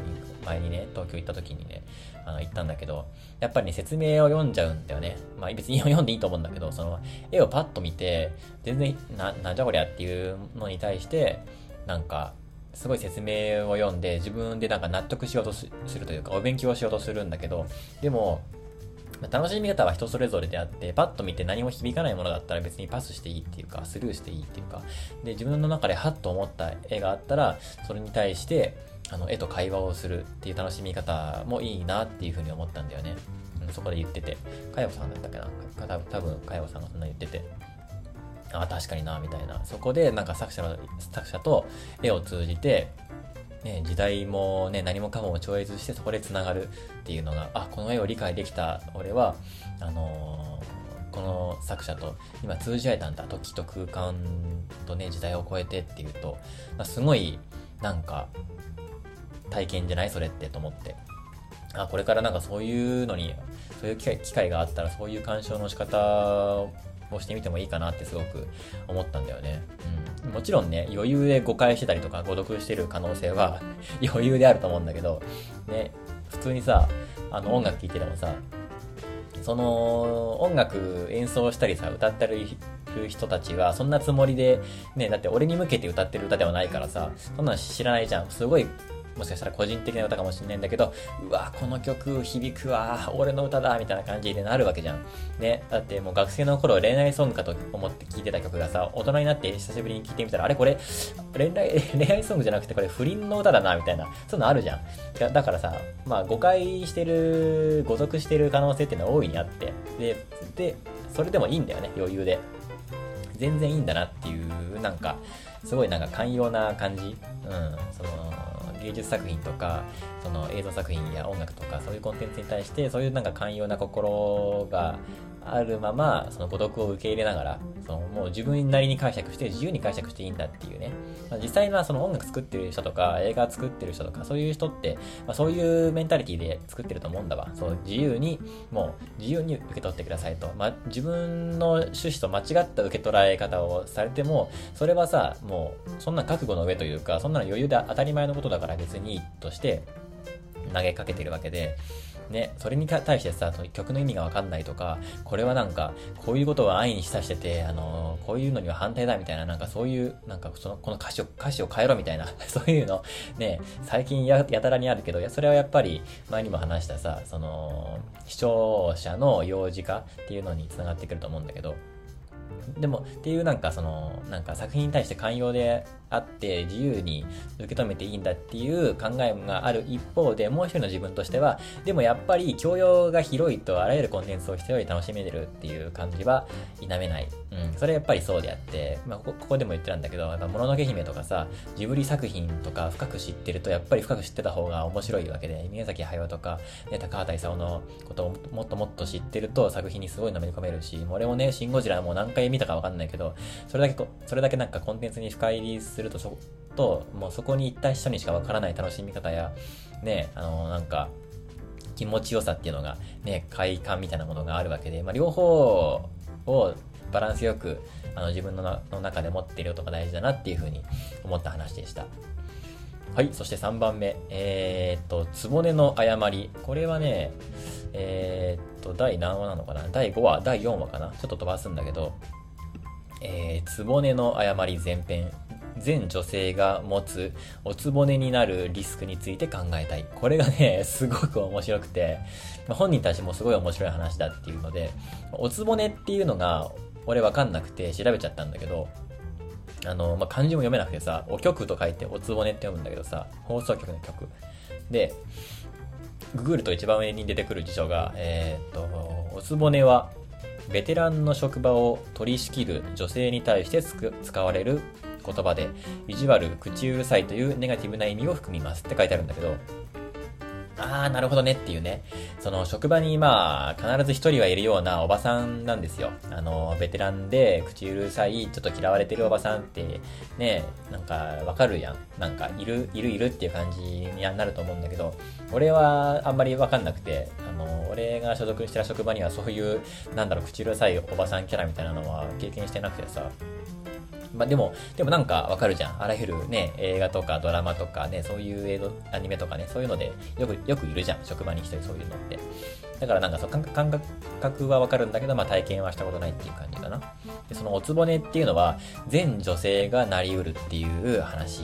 前にね、東京行った時にね、あの、行ったんだけど、やっぱりね、説明を読んじゃうんだよね。まあ別に読んでいいと思うんだけど、その、絵をパッと見て、全然、な、なんじゃこりゃっていうのに対して、なんか、すごい説明を読んで、自分でなんか納得しようとするというか、お勉強しようとするんだけど、でも、ま楽しみ方は人それぞれであって、パッと見て何も響かないものだったら別にパスしていいっていうか、スルーしていいっていうか、で、自分の中でハッと思った絵があったら、それに対して、あの、絵と会話をするっていう楽しみ方もいいなっていうふうに思ったんだよね。うん、そこで言ってて。かよさんだったっけな？多分、かよさんがそんな言ってて。ああ、確かにな、みたいな。そこで、なんか作者の、作者と絵を通じて、ね、時代もね、何もかも超越してそこで繋がるっていうのが、あ、この絵を理解できた俺は、あのー、この作者と今通じ合えたんだ。時と空間とね、時代を超えてっていうとま、すごい、なんか、体験じゃない？それってと思って。あ、これからなんかそういうのに、そういう機会があったらそういう鑑賞の仕方をしてみてもいいかなってすごく思ったんだよね。うん。もちろんね、余裕で誤解してたりとか誤読してる可能性は 余裕であると思うんだけど、ね、普通にさ、あの音楽聴いててもさ、その音楽演奏したりさ、歌ったりる人たちは、そんなつもりで、ね、だって俺に向けて歌ってる歌ではないからさ、そんなの知らないじゃん。すごいもしかしたら個人的な歌かもしれないんだけど、うわ、この曲響くわ、俺の歌だ、みたいな感じでなるわけじゃん。ね、だってもう学生の頃恋愛ソングかと思って聴いてた曲がさ、大人になって久しぶりに聴いてみたら、あれこれ、恋愛、恋愛ソングじゃなくてこれ不倫の歌だな、みたいな、そういうのあるじゃん。だからさ、まあ誤解してる、誤読してる可能性っていうのは大いにあって、で、で、それでもいいんだよね、余裕で。全然いいんだなっていう、なんか、すごいなんか寛容な感じ。うん、その、芸術作品とかその映像作品や音楽とかそういうコンテンツに対してそういうなんか寛容な心があるまま、その孤独を受け入れながら、そのもう自分なりに解釈して自由に解釈していいんだっていうね。まあ、実際はその音楽作ってる人とか、映画作ってる人とか、そういう人って、まあ、そういうメンタリティで作ってると思うんだわ。そう、自由に、もう自由に受け取ってくださいと。まあ、自分の趣旨と間違った受け取られ方をされても、それはさ、もう、そんな覚悟の上というか、そんなの余裕で当たり前のことだから別にとして投げかけてるわけで、ね、それに対してさ、その曲の意味がわかんないとか、これはなんか、こういうことを安易に示唆してて、あのー、こういうのには反対だみたいな、なんかそういう、なんかその、この歌詞を、歌詞を変えろみたいな、そういうの、ね、最近やたらにあるけど、いや、それはやっぱり、前にも話したさ、その、視聴者の幼児化っていうのにつながってくると思うんだけど、でも、っていうなんかその、なんか作品に対して寛容であって自由に受け止めていいんだっていう考えがある一方で、もう一人の自分としては、でもやっぱり教養が広いとあらゆるコンテンツを必要に楽しめてるっていう感じは否めない。うん、それやっぱりそうであって、まあ、ここここでも言ってたんだけど、やっぱ、もののけ姫とかさ、ジブリ作品とか深く知ってると、やっぱり深く知ってた方が面白いわけで、宮崎駿とか、ね、高畑勲のことをもっともっと知ってると作品にすごいのめり込めるし、俺もね、シン・ゴジラもう何回見たかわかんないけど、それだけそれだけなんかコンテンツに深入りすると、そ、と、もうそこに行った人にしかわからない楽しみ方や、ね、あの、なんか、気持ちよさっていうのが、ね、快感みたいなものがあるわけで、まあ、両方をバランスよくあの自分のの中で持っていることが大事だなっていうふうに思った話でした。はい、そして3番目。えー、っと、つぼねの誤り。これはね、えー、っと、第何話なのかな？第5話、第4話かな？ちょっと飛ばすんだけど、えー、つぼねの誤り前編。全女性が持つおつぼねになるリスクについて考えたい。これがね、すごく面白くて、本人たちもすごい面白い話だっていうので、おつぼねっていうのが俺わかんなくて調べちゃったんだけど、あの、まあ、漢字も読めなくてさ、お曲と書いておつぼねって読むんだけどさ、放送局の曲。で、ググると一番上に出てくる辞書が、えー、っと、おつぼねは、ベテランの職場を取り仕切る女性に対して使われる言葉で、意地悪、口うるさいというネガティブな意味を含みますって書いてあるんだけど、ああ、なるほどねっていうね。その職場にまあ、必ず一人はいるようなおばさんなんですよ。あの、ベテランで口うるさい、ちょっと嫌われてるおばさんって、ね、なんかわかるやん。なんか、いる、いるいるっていう感じになると思うんだけど、俺はあんまりわかんなくて、あの、俺が所属してる職場にはそういう、なんだろう、口うるさいおばさんキャラみたいなのは経験してなくてさ、まあでも、でもなんかわかるじゃん。あらゆるね、映画とかドラマとかね、そういう映像、アニメとかね、そういうので、よく、よくいるじゃん。職場に一人そういうのって。だからなんかその感覚はわかるんだけど、まあ体験はしたことないっていう感じかな。で、そのおつぼねっていうのは、全女性がなりうるっていう話。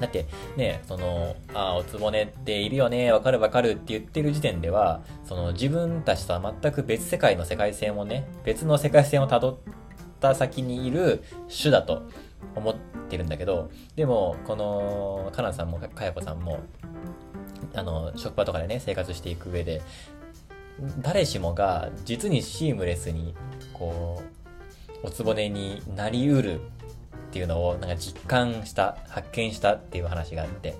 だって、ね、その、ああ、おつぼねっているよね、わかるわかるって言ってる時点では、その自分たちとは全く別世界の世界線をね、別の世界線を辿って、った先にいる種だと思ってるんだけど、でも、この、かなさんもかやこさんも、あの、職場とかでね、生活していく上で、誰しもが実にシームレスに、こう、おつぼねになりうるっていうのをなんか実感した、発見したっていう話があって、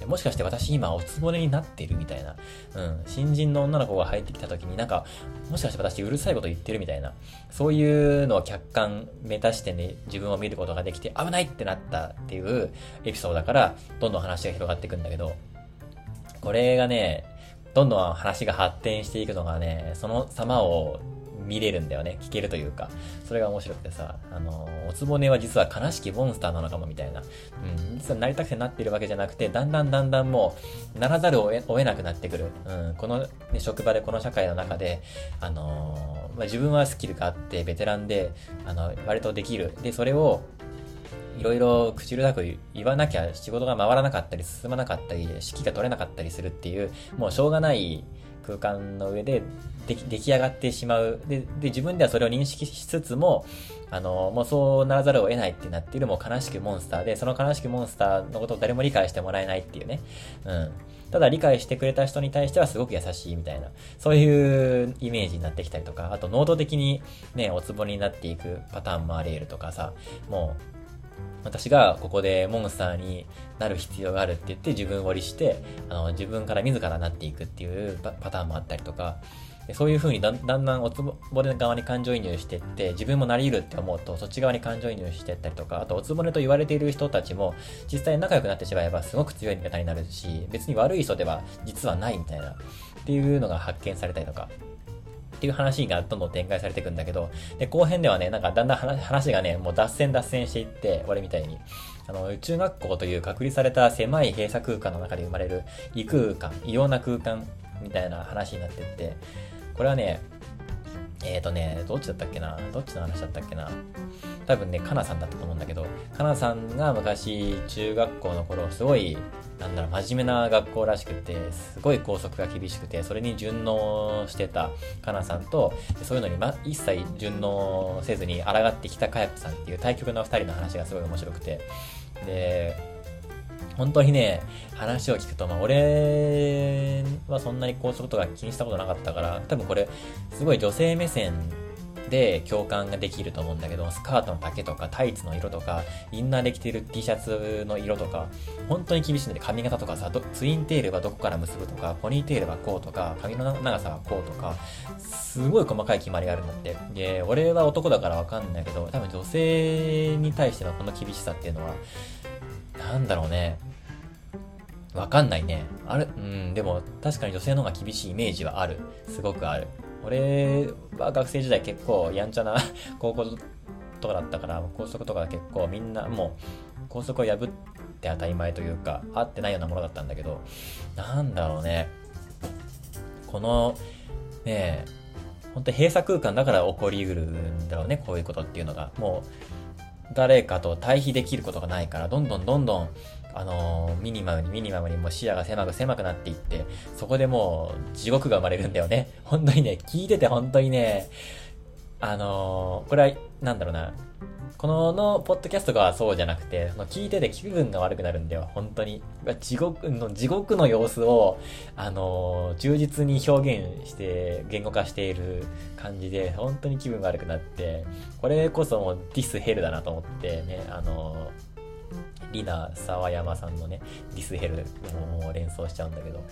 でもしかして私今おつぼねになってるみたいな、うん、新人の女の子が入ってきた時になんか、もしかして私うるさいこと言ってるみたいな、そういうのを客観目指してね、自分を見ることができて危ないってなったっていうエピソードだから、どんどん話が広がっていくんだけど、これがね、どんどん話が発展していくのがね、その様を見れるんだよね。聞けるというか。それが面白くてさ、あの、おつぼねは実は悲しきモンスターなのかもみたいな。うん、実はなりたくてなってるわけじゃなくて、だんだんだんだんもう、ならざるを得なくなってくる。うん、この、ね、職場でこの社会の中で、あのまあ、自分はスキルがあって、ベテランで、あの、割とできる。で、それを、いろいろ口うるさく言わなきゃ仕事が回らなかったり進まなかったり指揮が取れなかったりするっていうもうしょうがない空間の上で出来上がってしまう。で、自分ではそれを認識しつつも、あの、もうそうならざるを得ないってなっているもう悲しきモンスターで、その悲しきモンスターのことを誰も理解してもらえないっていうね。うん。ただ理解してくれた人に対してはすごく優しいみたいな、そういうイメージになってきたりとか、あと能動的にね、おつぼになっていくパターンもあり得るとかさ、もう、私がここでモンスターになる必要があるって言って自分折りして、あの、自分から自らなっていくっていうパターンもあったりとか、そういう風にだんだんおつぼね側に感情移入していって、自分もなり得るって思うと、そっち側に感情移入していったりとか、あとおつぼねと言われている人たちも、実際仲良くなってしまえばすごく強い味方になるし、別に悪い人では実はないみたいな、っていうのが発見されたりとか、っていう話がどんどん展開されていくんだけど、で、後編ではね、なんかだんだん話がね、もう脱線脱線していって、俺みたいに、あの、宇宙学校という隔離された狭い閉鎖空間の中で生まれる異空間、異様な空間みたいな話になってって、これはね、えっ、ー、とね、どっちだったっけな？どっちの話だったっけな？多分ね、かなさんだったと思うんだけど、かなさんが昔、中学校の頃、すごい、なんだろう、真面目な学校らしくて、すごい校則が厳しくて、それに順応してたかなさんと、そういうのに、ま、一切順応せずに抗ってきたかや子さんっていう対局の二人の話がすごい面白くて、で、本当にね、話を聞くと、まあ、俺はそんなに校則とか気にしたことなかったから、多分これ、すごい女性目線で共感ができると思うんだけど、スカートの丈とかタイツの色とか、インナーで着てる T シャツの色とか、本当に厳しいんで髪型とかさ、ツインテールはどこから結ぶとか、ポニーテールはこうとか、髪の長さはこうとか、すごい細かい決まりがあるんだって。で、俺は男だからわかんないけど、多分女性に対してのこの厳しさっていうのは、なんだろうね。わかんないね。ある、うん、でも確かに女性の方が厳しいイメージはある。すごくある。俺は学生時代結構やんちゃな 高校とかだったから、校則とか結構みんなもう校則を破って当たり前というか、合ってないようなものだったんだけど、なんだろうね。この、ねえ、本当に閉鎖空間だから起こりうるんだろうね、こういうことっていうのが。もう、誰かと対比できることがないから、どんどんどんどんあの、ミニマムにミニマムにも視野が狭く狭くなっていって、そこでもう地獄が生まれるんだよね。本当にね、聞いてて本当にね、あの、これは、なんだろうな。このの、ポッドキャストがそうじゃなくて、その聞いてて気分が悪くなるんだよ。本当に。地獄の、地獄の様子を、あの、忠実に表現して、言語化している感じで、本当に気分が悪くなって、これこそもうディスヘルだなと思ってね、あのーリナ沢山さんのね、ディスヘルを連想しちゃうんだけど、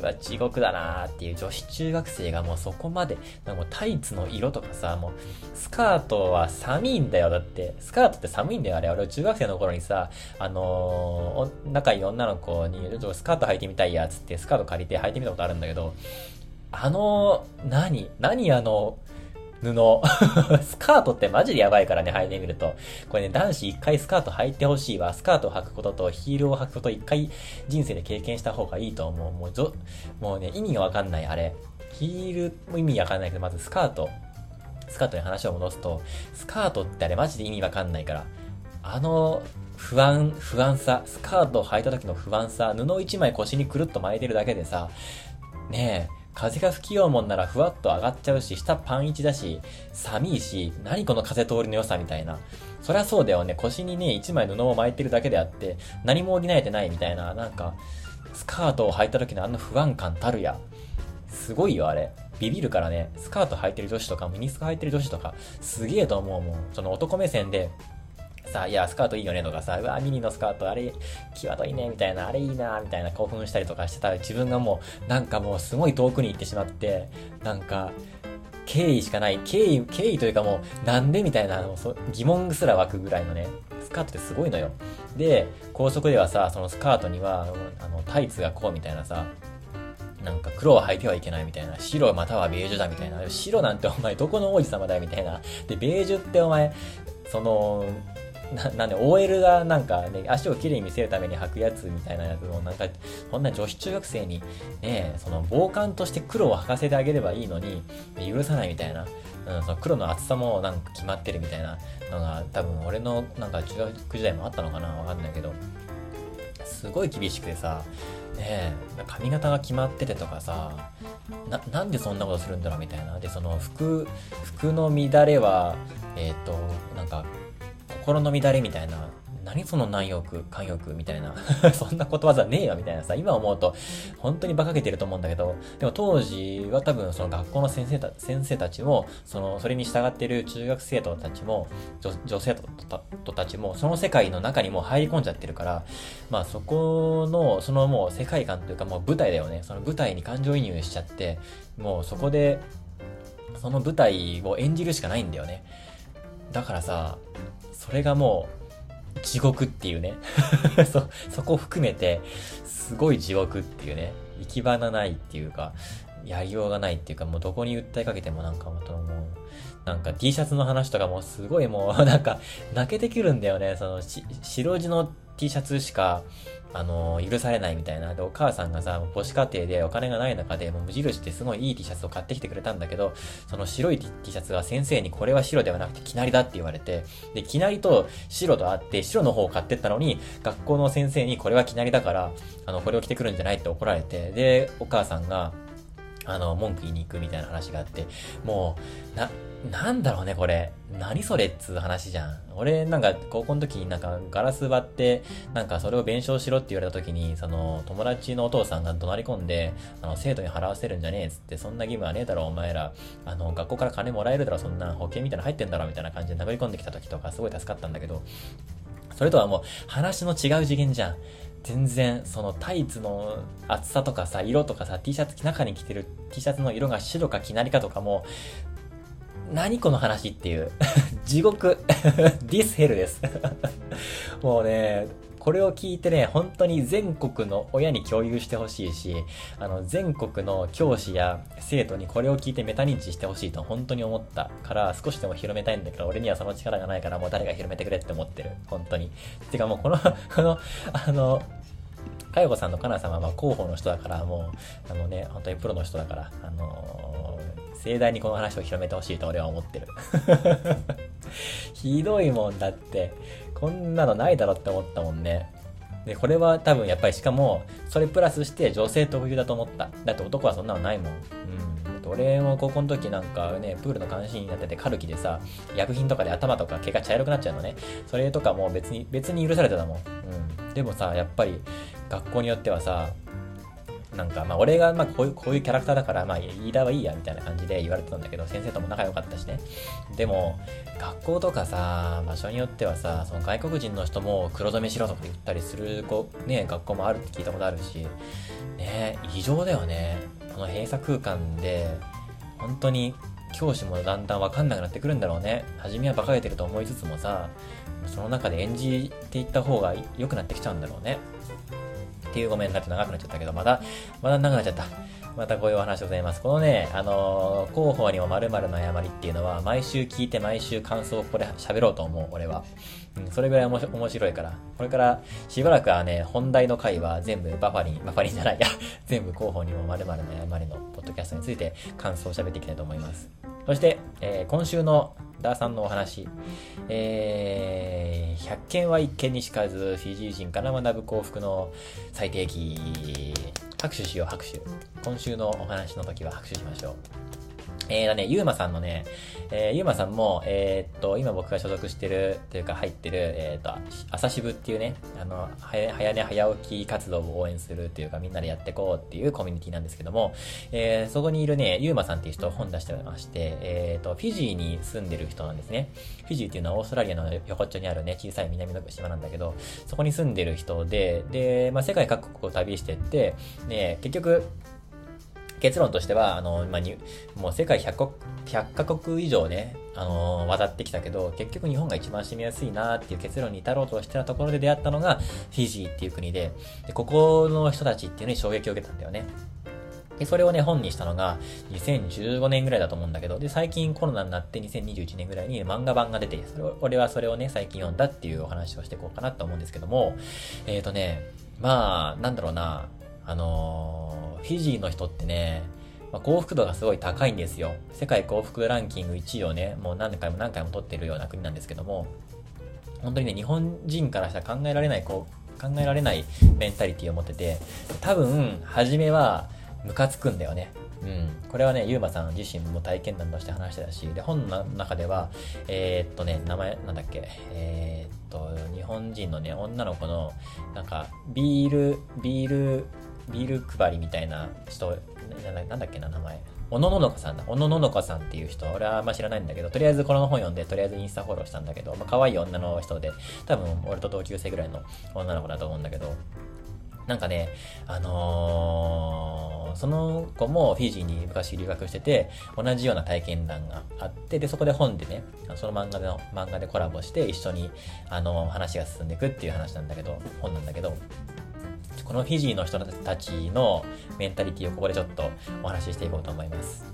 うわ、地獄だなーっていう女子中学生がもうそこまで、なんかもタイツの色とかさ、もうスカートは寒いんだよ。だって、スカートって寒いんだよ、あれ。俺中学生の頃にさ、あのー、仲いい女の子に、ちょっとスカート履いてみたいや、つってスカート借りて履いてみたことあるんだけど、あの、何？何あの、布。スカートってマジでやばいからね、履いてみると。これね、男子一回スカート履いてほしいわ。スカートを履くこととヒールを履くこと一回人生で経験した方がいいと思う。もうぞ、もうね、意味がわかんない、あれ。ヒールも意味わかんないけど、まずスカート。スカートに話を戻すと、スカートってあれマジで意味わかんないから。あの、不安、不安さ、スカートを履いた時の不安さ、布一枚腰にくるっと巻いてるだけでさ、ねえ、風が吹きようもんならふわっと上がっちゃうし、下パン1だし、寒いし、何この風通りの良さみたいな。そりゃそうだよね。腰にね、1枚布を巻いてるだけであって、何も補えてないみたいな、なんか、スカートを履いた時のあの不安感たるや。すごいよ、あれ。ビビるからね、スカート履いてる女子とか、ミニスカ履いてる女子とか、すげえと思うもん。その男目線で、さあ、いや、スカートいいよねとかさ、うわ、ミニのスカート、あれ、際どいね、みたいな、あれいいな、みたいな興奮したりとかしてたら、自分がもう、なんかもうすごい遠くに行ってしまって、なんか、敬意しかない、敬意、敬意というかもう、なんでみたいな、疑問すら湧くぐらいのね、スカートってすごいのよ。で、高速ではさ、そのスカートには、あの、タイツがこうみたいなさ、なんか黒は履いてはいけないみたいな。白またはベージュだみたいな。白なんてお前どこの王子様だよみたいな。で、ベージュってお前、その、ななんで OL がなんかね、足をきれいに見せるために履くやつみたいなやつをなんか、こんな女子中学生にね、その防寒として黒を履かせてあげればいいのに、許さないみたいな。うん、その黒の厚さもなんか決まってるみたいなのが多分俺のなんか中学時代もあったのかなわかんないけど、すごい厳しくてさ、ね髪型が決まっててとかさな、なんでそんなことするんだろうみたいな。で、その服、服の乱れは、えっ、ー、と、なんか、心の乱れみたいな、何その難欲、寛欲みたいな、そんなことわざねえよみたいなさ、今思うと、本当に馬鹿げてると思うんだけど、でも当時は多分その学校の先生た先生たちも、その、それに従ってる中学生徒たちも、女性徒たちも、その世界の中にもう入り込んじゃってるから、まあそこの、そのもう世界観というかもう舞台だよね。その舞台に感情移入しちゃって、もうそこで、その舞台を演じるしかないんだよね。だからさ、それがもう、地獄っていうね そ、そこ含めて、すごい地獄っていうね。行き場がないっていうか、やりようがないっていうか、もうどこに訴えかけてもなんかもう、なんか T シャツの話とかもすごいもう、なんか泣けてくるんだよね。その、白地の T シャツしか、あの、許されないみたいな。で、お母さんがさ、母子家庭でお金がない中で、もう無印ってすごいいい T シャツを買ってきてくれたんだけど、その白い T, シャツは先生にこれは白ではなくてきなりだって言われて、で、きなりと白とあって、白の方を買ってったのに、学校の先生にこれはきなりだから、あの、これを着てくるんじゃないって怒られて、で、お母さんが、あの、文句言いに行くみたいな話があって、もう、な、なんだろうね、これ。何それっつう話じゃん。俺、なんか、高校の時になんか、ガラス割って、なんか、それを弁償しろって言われた時に、その、友達のお父さんが怒鳴り込んで、あの、生徒に払わせるんじゃねえっつって、そんな義務はねえだろ、お前ら。あの、学校から金もらえるだろ、そんな保険みたいなの入ってんだろ、みたいな感じで殴り込んできた時とか、すごい助かったんだけど、それとはもう、話の違う次元じゃん。全然、そのタイツの厚さとかさ、色とかさ、T シャツ中に着てる T シャツの色が白かきなりかとかも、何この話っていう。地獄。ディスヘルです。もうね、これを聞いてね、本当に全国の親に共有してほしいし、あの、全国の教師や生徒にこれを聞いてメタ認知してほしいと本当に思ったから、少しでも広めたいんだけど、俺にはその力がないから、もう誰が広めてくれって思ってる。本当に。てかもうこの、この、あの、かよこさんのかなさんはま広報の人だから、もう、あのね、本当にプロの人だから、あのー、盛大にこの話を広めてほしいと俺は思ってる。ひどいもんだって、こんなのないだろって思ったもんね。で、これは多分やっぱりしかも、それプラスして女性特有だと思った。だって男はそんなのないもん。うん。俺も高校の時なんかね、プールの監視員になってて、カルキでさ、薬品とかで頭とか毛が茶色くなっちゃうのね。それとかも別に、別に許されてたもん。うん。でもさ、やっぱり、学校によってはさ、なんか、まあ、俺が、まあ、こういう、こういうキャラクターだから、まあ、飯田はいいや、みたいな感じで言われてたんだけど、先生とも仲良かったしね。でも、学校とかさ、場所によってはさ、その外国人の人も黒染めしろとか言ったりする子、ね、学校もあるって聞いたことあるし、ね、異常だよね。この閉鎖空間で、本当に教師もだんだんわかんなくなってくるんだろうね。初めは馬鹿げてると思いつつもさ、その中で演じていった方が良くなってきちゃうんだろうね。っていうごめんなって長くなっちゃったけど、まだ、まだ長くなっちゃった。またこういうお話でございます。このね、あのー、広報にも〇〇の誤りっていうのは、毎週聞いて毎週感想をこれ喋ろうと思う、俺は。うん、それぐらい面白いから。これからしばらくはね、本題の回は全部バファリン、バファリンじゃないや、全部広報にも〇〇の誤りのポッドキャストについて感想を喋っていきたいと思います。そして、えー、今週のダーさんのお話、えー、100件は1件にしかず、フィジー人から学ぶ幸福の最低期、拍手しよう、拍手。今週のお話の時は拍手しましょう。えーだね、ゆうまさんのね、えー、ゆうまさんも、えー、っと、今僕が所属してる、というか入ってる、えー、っと、朝渋っていうね、あの、早寝早起き活動を応援するっていうか、みんなでやっていこうっていうコミュニティなんですけども、えー、そこにいるね、ゆうまさんっていう人本出してまして、えー、っと、フィジーに住んでる人なんですね。フィジーっていうのはオーストラリアの横っちょにあるね、小さい南の島なんだけど、そこに住んでる人で、で、まあ、世界各国を旅してって、ね、結局、結論としては、あの、ま、に、もう世界100国、100カ国以上ね、あのー、渡ってきたけど、結局日本が一番住みやすいなっていう結論に至ろうとしてたところで出会ったのが、フィジーっていう国で、で、ここの人たちっていうのに衝撃を受けたんだよね。で、それをね、本にしたのが、2015年ぐらいだと思うんだけど、で、最近コロナになって2021年ぐらいに漫画版が出て、それ俺はそれをね、最近読んだっていうお話をしていこうかなと思うんですけども、えっ、ー、とね、まあ、なんだろうな、あのー、フィジーの人ってね、まあ、幸福度がすごい高いんですよ。世界幸福ランキング1位をね、もう何回も何回も取ってるような国なんですけども、本当にね、日本人からしたら考えられない、こう、考えられないメンタリティを持ってて、多分、初めは、ムカつくんだよね。うん。これはね、ゆうまさん自身も体験談として話してたし、で、本の中では、えー、っとね、名前、なんだっけ、えー、っと、日本人のね、女の子の、なんか、ビール、ビール、ビール配りみたいな人、なんだっけな、名前。小野ののかさんだ。小野ののかさんっていう人、俺はあんま知らないんだけど、とりあえずこの本読んで、とりあえずインスタフォローしたんだけど、まあ、可愛い女の人で、多分俺と同級生ぐらいの女の子だと思うんだけど、なんかね、あのー、その子もフィジーに昔留学してて、同じような体験談があって、で、そこで本でね、その漫画での、漫画でコラボして一緒に、あのー、話が進んでいくっていう話なんだけど、本なんだけど、このフィジーの人たちのメンタリティをここでちょっとお話ししていこうと思います。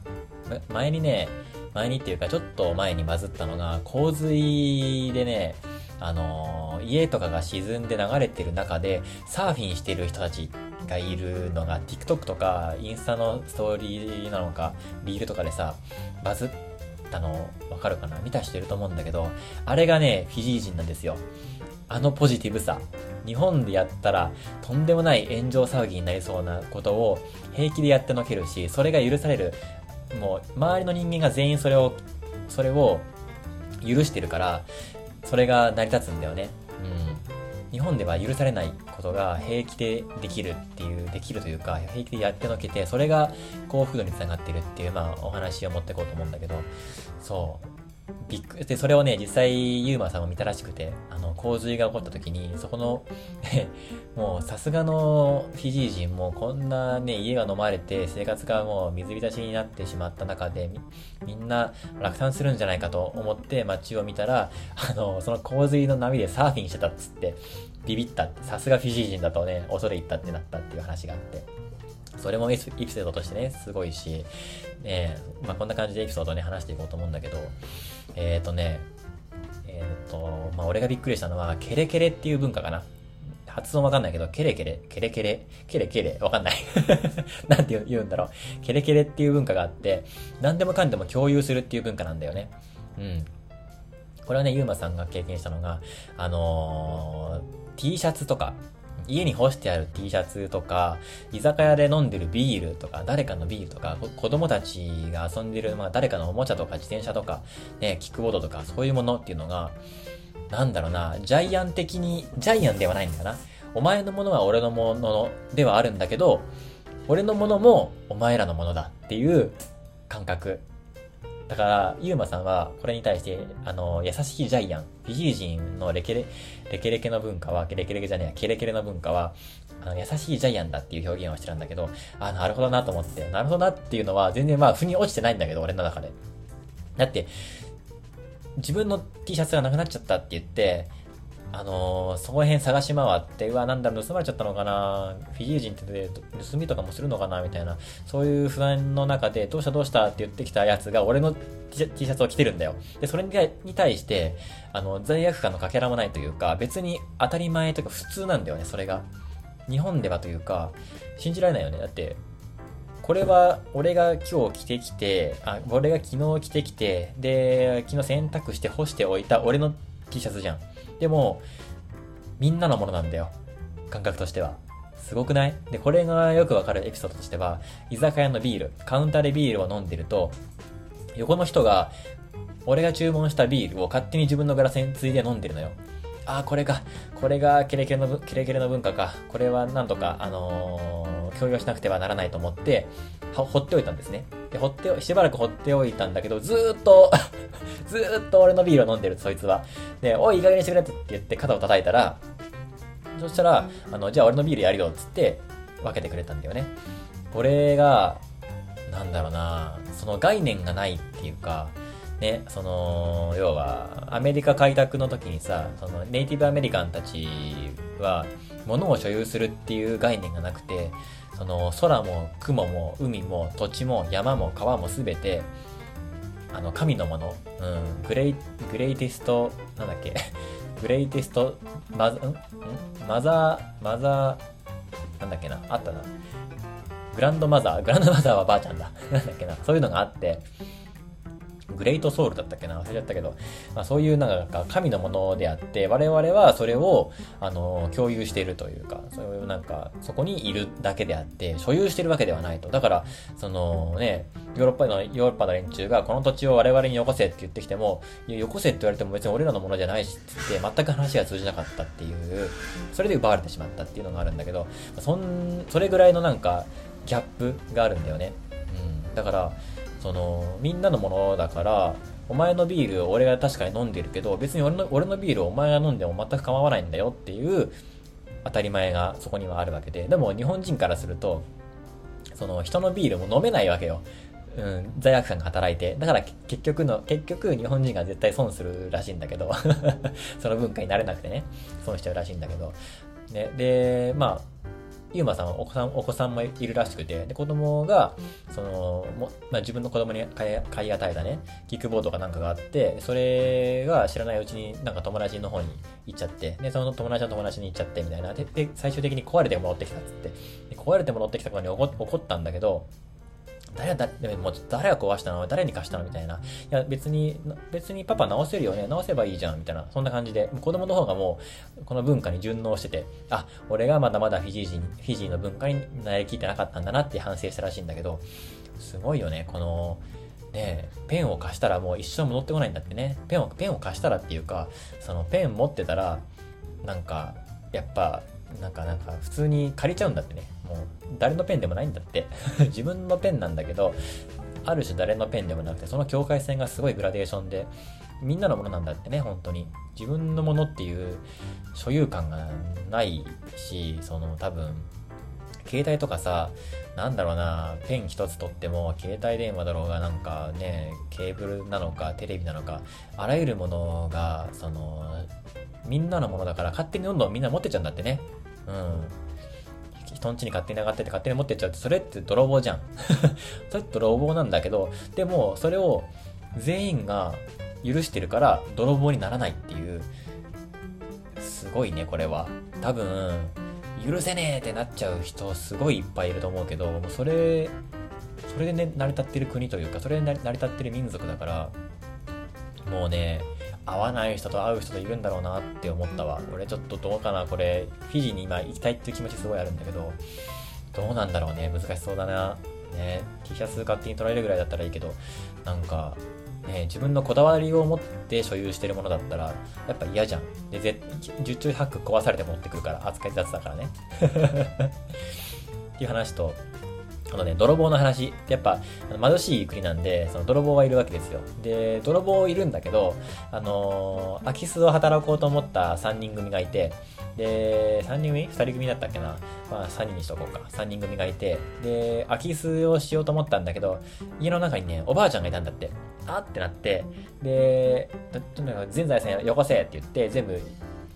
前にね、前にっていうかちょっと前にバズったのが、洪水でね、あの、家とかが沈んで流れてる中で、サーフィンしてる人たちがいるのが、TikTok とか、インスタのストーリーなのか、リールとかでさ、バズったのわかるかな？見た人いると思うんだけど、あれがね、フィジー人なんですよ。あのポジティブさ。日本でやったらとんでもない炎上騒ぎになりそうなことを平気でやってのけるし、それが許される。もう、周りの人間が全員それを、それを許してるから、それが成り立つんだよね。うん。日本では許されないことが平気でできるっていう、できるというか、平気でやってのけて、それが幸福度につながってるっていう、まあ、お話を持っていこうと思うんだけど、そう。びっくで、それをね、実際、ユーマさんも見たらしくて、あの、洪水が起こった時に、そこの、もう、さすがのフィジー人も、こんなね、家が飲まれて、生活がもう水浸しになってしまった中で、みんな落胆するんじゃないかと思って街を見たら、あの、その洪水の波でサーフィンしてたっつって、ビビった、さすがフィジー人だとね、恐れ入ったってなったっていう話があって。それもエピソードとしてね、すごいし、ね、まあ、こんな感じでエピソードね、話していこうと思うんだけど、えっ、ー、とね、えっ、ー、と、まあ、俺がびっくりしたのは、ケレケレっていう文化かな。発音わかんないけど、ケレケレ、ケレケレ、ケレケレ、わかんない なんて言うんだろう。ケレケレっていう文化があって、何でもかんでも共有するっていう文化なんだよね。うん。これはね、ゆうまさんが経験したのが、あのー、T シャツとか、家に干してある T シャツとか、居酒屋で飲んでるビールとか、誰かのビールとか、子供たちが遊んでる、まあ、誰かのおもちゃとか自転車とか、ね、キックボードとか、そういうものっていうのが、なんだろうな、ジャイアン的に、ジャイアンではないんだな。お前のものは俺のものではあるんだけど、俺のものもお前らのものだっていう感覚。だから、ユーマさんは、これに対して、あの、優しいジャイアン、フィジー人のレケレ、レケレケの文化は、レケレケじゃねえや、ケレケレの文化は、あの、優しいジャイアンだっていう表現をしてたんだけど、あ、なるほどなと思って、なるほどなっていうのは、全然まあ、腑に落ちてないんだけど、俺の中で。だって、自分の T シャツがなくなっちゃったって言って、あのー、その辺探し回って、うわ、なんだろ、盗まれちゃったのかなフィジー人って盗みとかもするのかなみたいな、そういう不安の中で、どうしたどうしたって言ってきたやつが、俺の T シャツを着てるんだよ。で、それに対して、あの、罪悪感のかけらもないというか、別に当たり前というか普通なんだよね、それが。日本ではというか、信じられないよね。だって、これは俺が今日着てきて、あ、俺が昨日着てきて、で、昨日洗濯して干しておいた俺の T シャツじゃん。でも、みんなのものなんだよ。感覚としては。すごくない？で、これがよくわかるエピソードとしては、居酒屋のビール、カウンターでビールを飲んでると、横の人が、俺が注文したビールを勝手に自分のグラスについで飲んでるのよ。ああ、これか。これがケレケレの、ケレケレの文化か。これはなんとか、あのー、共有しなくてはならないと思って、放っておいたんですね。で、放って、しばらく放っておいたんだけど、ずーっと ずーっと俺のビールを飲んでる、そいつは。で、おい、いい加減にしてくれって言って肩を叩いたら、そしたら、あの、じゃあ俺のビールやるよ、つって、分けてくれたんだよね。これが、なんだろうな、その概念がないっていうか、ね、その、要は、アメリカ開拓の時にさ、そのネイティブアメリカンたちは、物を所有するっていう概念がなくて、その空も雲も海も土地も山も川も全て、あの、神のもの、うん、グレイ、グレイティスト、なんだっけ、グレイティスト、マザ、ん？マザー、マザー、なんだっけな、あったな。グランドマザー、グランドマザーはばあちゃんだ。なんだっけな、そういうのがあって、グレートソウルだったっけな？忘れちゃったけど、まあ、そういうなんか神のものであって、我々はそれを、あの、共有しているというか、そういうなんか、そこにいるだけであって、所有してるわけではないと。だから、そのね、ヨーロッパの、ヨーロッパの連中がこの土地を我々によこせって言ってきても、よこせって言われても別に俺らのものじゃないしってって、全く話が通じなかったっていう、それで奪われてしまったっていうのがあるんだけど、そん、それぐらいのなんか、ギャップがあるんだよね。うん。だから、その、みんなのものだから、お前のビールを俺が確かに飲んでるけど、別に俺の俺のビールをお前が飲んでも全く構わないんだよっていう当たり前がそこにはあるわけで。でも日本人からすると、その人のビールも飲めないわけよ。うん、罪悪感が働いて。だから結局の、結局日本人が絶対損するらしいんだけど その文化になれなくてね、損しちゃうらしいんだけど。ね、で、まあ、ゆうまさんはお子さん、お子さんもいるらしくて、で、子供が、その、もまあ、自分の子供に買い買い与えたね、キックボードかなんかがあって、それが知らないうちになんか友達の方に行っちゃって、で、その友達の友達に行っちゃってみたいな。で、で最終的に壊れて戻ってきたっつって。壊れて戻ってきたことに怒ったんだけど、誰が、誰、も誰が壊したの？誰に貸したの？みたいな。いや、別に、別にパパ直せるよね直せばいいじゃんみたいな。そんな感じで、子供の方がもう、この文化に順応してて、あ、俺がまだまだフィジー人、フィジーの文化に慣れきってなかったんだなって反省したらしいんだけど、すごいよね、この、ねペンを貸したらもう一生戻ってこないんだってね。ペンを、ペンを貸したらっていうか、そのペン持ってたら、なんか、やっぱ、なんか、なんか、普通に借りちゃうんだってね。もう、誰のペンでもないんだって。自分のペンなんだけど、ある種誰のペンでもなくて、その境界線がすごいグラデーションで、みんなのものなんだってね、本当に。自分のものっていう所有感がないし、その多分、携帯とかさ、なんだろうな、ペン一つ取っても、携帯電話だろうが、なんかね、ケーブルなのか、テレビなのか、あらゆるものが、その、みんなのものだから勝手にどんどんみんな持ってっちゃうんだってね。うん。人ん家に勝手に上がってて勝手に持ってっちゃうって、それって泥棒じゃん。それって泥棒なんだけど、でも、それを全員が許してるから泥棒にならないっていう、すごいね、これは。多分、許せねえってなっちゃう人すごいいっぱいいると思うけど、もうそれ、それでね、成り立ってる国というか、それで成り立ってる民族だから、もうね、合わない人と会う人といるんだろうなって思ったわ。俺ちょっとどうかな、これ、フィジーに今行きたいっていう気持ちすごいあるんだけど、どうなんだろうね、難しそうだな。ね、T シャツ勝手に取られるぐらいだったらいいけど、なんか、ね、自分のこだわりを持って所有してるものだったら、やっぱ嫌じゃん。で、絶十中八九壊されて持ってくるから、扱い雑だからね。っていう話と、あのね、泥棒の話、やっぱ貧しい国なんで、その泥棒はいるわけですよ。で、泥棒いるんだけど、あのー、空き巣を働こうと思った3人組がいて、で、3人組 ?2 人組だったっけな？まあ3人にしとこうか。3人組がいて、で、空き巣をしようと思ったんだけど、家の中にね、おばあちゃんがいたんだって。あってなって、で、とにかく全財産よこせって言って、全部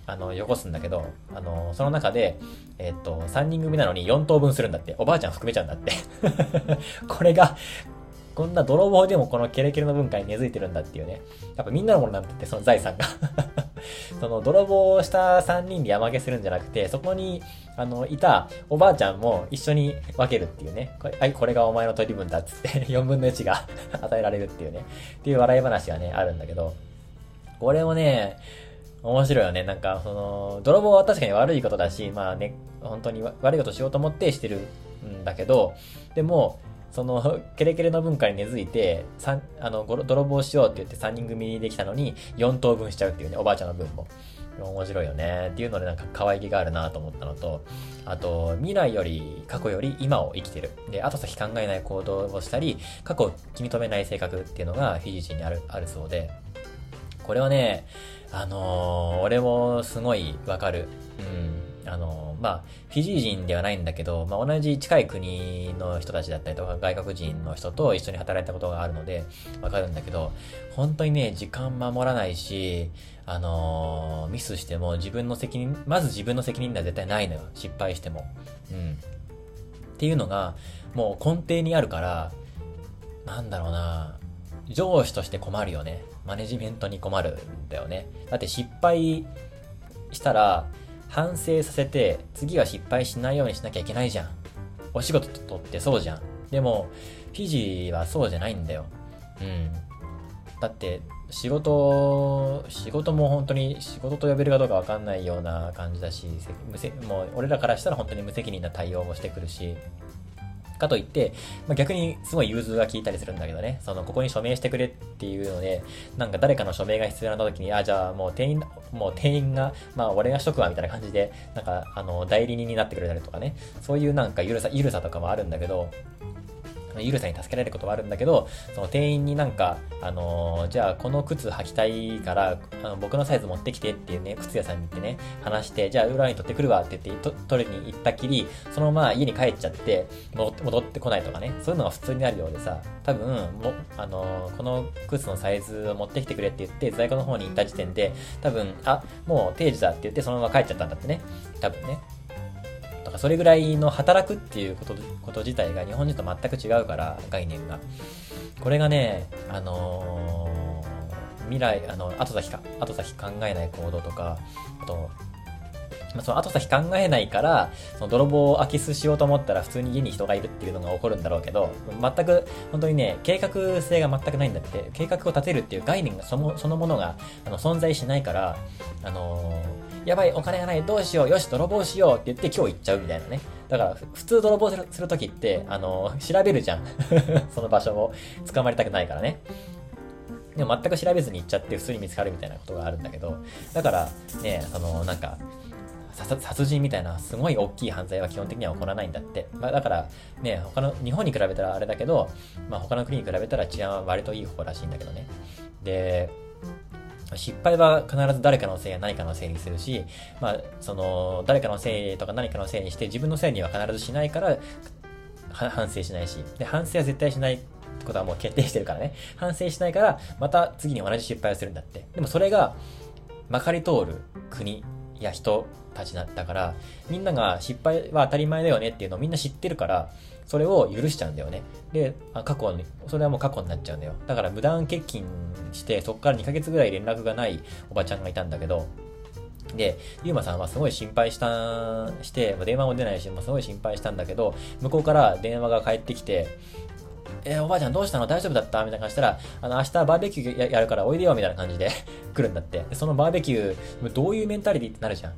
あの、よこすんだけど、あの、その中で、えっと、3人組なのに4等分するんだって。おばあちゃん含めちゃうんだって。これが、こんな泥棒でもこのケレケレの文化に根付いてるんだっていうね。やっぱみんなのものなんだって、その財産が その泥棒をした3人で山分けするんじゃなくて、そこに、あの、いたおばあちゃんも一緒に分けるっていうね。これ、はい、これがお前の取り分だっつって 4分の1が与えられるっていうね。っていう笑い話がね、あるんだけど、これもね、面白いよね。なんか、その、泥棒は確かに悪いことだし、まあね、本当に悪いことしようと思ってしてるんだけど、でも、その、ケレケレの文化に根付いて、三あの、泥棒しようって言って3人組にできたのに、4等分しちゃうっていうね、おばあちゃんの分も。面白いよねっていうのでなんか可愛げがあるなと思ったのと、あと、未来より過去より今を生きてる。で、後先考えない行動をしたり、過去を気に留めない性格っていうのがフィジー人にある、あるそうで、これはね、あのー、俺もすごいわかる。うん。あのー、まあ、フィジー人ではないんだけど、まあ、同じ近い国の人たちだったりとか、外国人の人と一緒に働いたことがあるので、わかるんだけど、本当にね、時間守らないし、あのー、ミスしても自分の責任、まず自分の責任では絶対ないのよ。失敗しても。うん。っていうのが、もう根底にあるから、なんだろうな、上司として困るよね。マネジメントに困るんだよね。だって失敗したら、反省させて、次は失敗しないようにしなきゃいけないじゃん。お仕事とってそうじゃん。でも、フィジーはそうじゃないんだよ。うん。だって、仕事、仕事も本当に仕事と呼べるかどうかわかんないような感じだし、もう俺らからしたら本当に無責任な対応もしてくるし、かといって、まあ、逆にすごい融通が効いたりするんだけどね、その、ここに署名してくれっていうので、なんか誰かの署名が必要な時に、あ、じゃあもう店員、もう店員が、まあ俺がしとくわ、みたいな感じで、なんか、あの、代理人になってくれたりとかね、そういうなんかゆるさ、ゆるさとかもあるんだけど、ゆるさに助けられることはあるんだけど、その店員になんか、あのー、じゃあこの靴履きたいから、あの僕のサイズ持ってきてっていうね、靴屋さんに行ってね、話して、じゃあ裏に取ってくるわって言って、取りに行ったきり、そのまま家に帰っちゃって、戻ってこないとかね、そういうのが普通にあるようでさ、多分、も、あのー、この靴のサイズを持ってきてくれって言って、在庫の方に行った時点で、多分、あ、もう定時だって言ってそのまま帰っちゃったんだってね。多分ね。かそれぐらいの働くっていうことこと自体が日本人と全く違うから概念が。これがねあのー、未来あの後先か後先考えない行動とかあとまその後先考えないから、その泥棒を空き巣しようと思ったら普通に家に人がいるっていうのが起こるんだろうけど、全く、本当にね、計画性が全くないんだって、計画を立てるっていう概念がそのそのものがあの存在しないから、あのーやばい、お金がない、どうしよう、よし、泥棒しようって言って今日行っちゃうみたいなね。だから、普通泥棒するときって、あの、調べるじゃん。その場所を捕まりたくないからね。でも全く調べずに行っちゃって普通に見つかるみたいなことがあるんだけど、だから、ね、その、なんか、殺人みたいなすごい大きい犯罪は基本的には起こらないんだって。まあ、だから、ね、他の、日本に比べたらあれだけど、まあ、他の国に比べたら治安は割といい方らしいんだけどね。で、失敗は必ず誰かのせいや何かのせいにするし、まあ、その、誰かのせいとか何かのせいにして自分のせいには必ずしないから、反省しないし、で、反省は絶対しないってことはもう決定してるからね。反省しないから、また次に同じ失敗をするんだって。でもそれが、まかり通る国や人たちだったから、みんなが失敗は当たり前だよねっていうのをみんな知ってるから、それを許しちゃうんだよね。で、過去に、それはもう過去になっちゃうんだよ。だから無断欠勤して、そこから2ヶ月ぐらい連絡がないおばちゃんがいたんだけど、で、ゆうまさんはすごい心配した、して、電話も出ないし、もうすごい心配したんだけど、向こうから電話が返ってきて、えー、おばあちゃんどうしたの？大丈夫だった？みたいな感じしたら、あの、明日バーベキューやるからおいでよみたいな感じで 来るんだって。そのバーベキュー、どういうメンタリティってなるじゃん。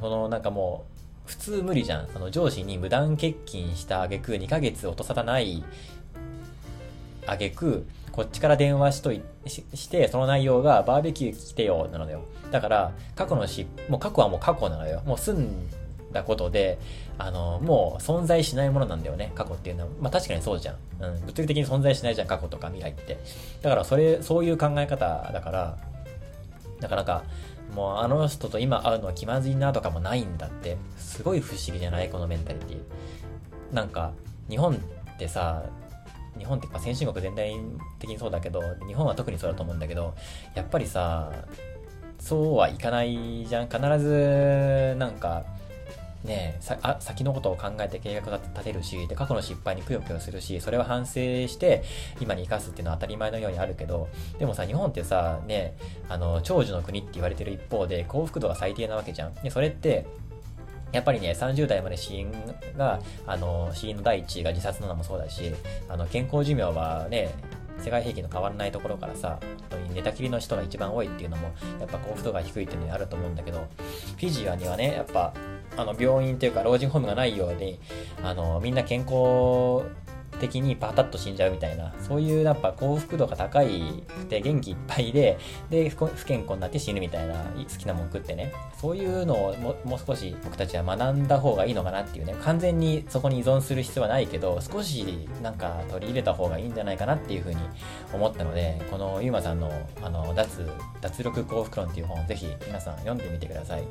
その、なんかもう、普通無理じゃん。その上司に無断欠勤した挙句2ヶ月音沙汰ない挙句こっちから電話しといしして、その内容がバーベキュー来てよ、なのよ。だから、過去のし、もう過去はもう過去なのよ。もう済んだことで、あの、もう存在しないものなんだよね、過去っていうのは。まあ確かにそうじゃん。うん。物理的に存在しないじゃん、過去とか未来って。だから、それ、そういう考え方だから、なかなか、もうあの人と今会うのは気まずいなとかもないんだって。すごい不思議じゃない？このメンタリティ。なんか、日本ってさ、日本ってか先進国全体的にそうだけど、日本は特にそうだと思うんだけど、やっぱりさ、そうはいかないじゃん。必ず、なんか、ねさ先のことを考えて計画が立てるしで過去の失敗にくよくよするしそれを反省して今に生かすっていうのは当たり前のようにあるけどでもさ日本ってさねあの長寿の国って言われてる一方で幸福度が最低なわけじゃん。でそれってやっぱりね、30代まで死因が、あの、死因の第一位が自殺なのもそうだし、あの、健康寿命はね、世界平均の変わらないところからさ、本当に寝たきりの人が一番多いっていうのも、やっぱ幸福度が低いっていうのにあると思うんだけど、フィジアにはね、やっぱ、あの、病院というか老人ホームがないように、あの、みんな健康的にパタッと死んじゃうみたいな、そういうやっぱ幸福度が高いくて元気いっぱいで、で、不健康になって死ぬみたいな、好きなもん食ってね、そういうのをももう少し僕たちは学んだ方がいいのかなっていうね、完全にそこに依存する必要はないけど、少しなんか取り入れた方がいいんじゃないかなっていうふうに思ったので、このゆうまさんのあの脱、脱力幸福論っていう本をぜひ皆さん読んでみてください。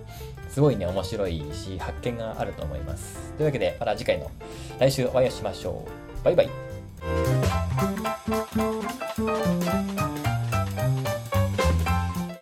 すごいね、面白いし、発見があると思います。というわけで、また次回の来週お会いしましょう。バイバイ。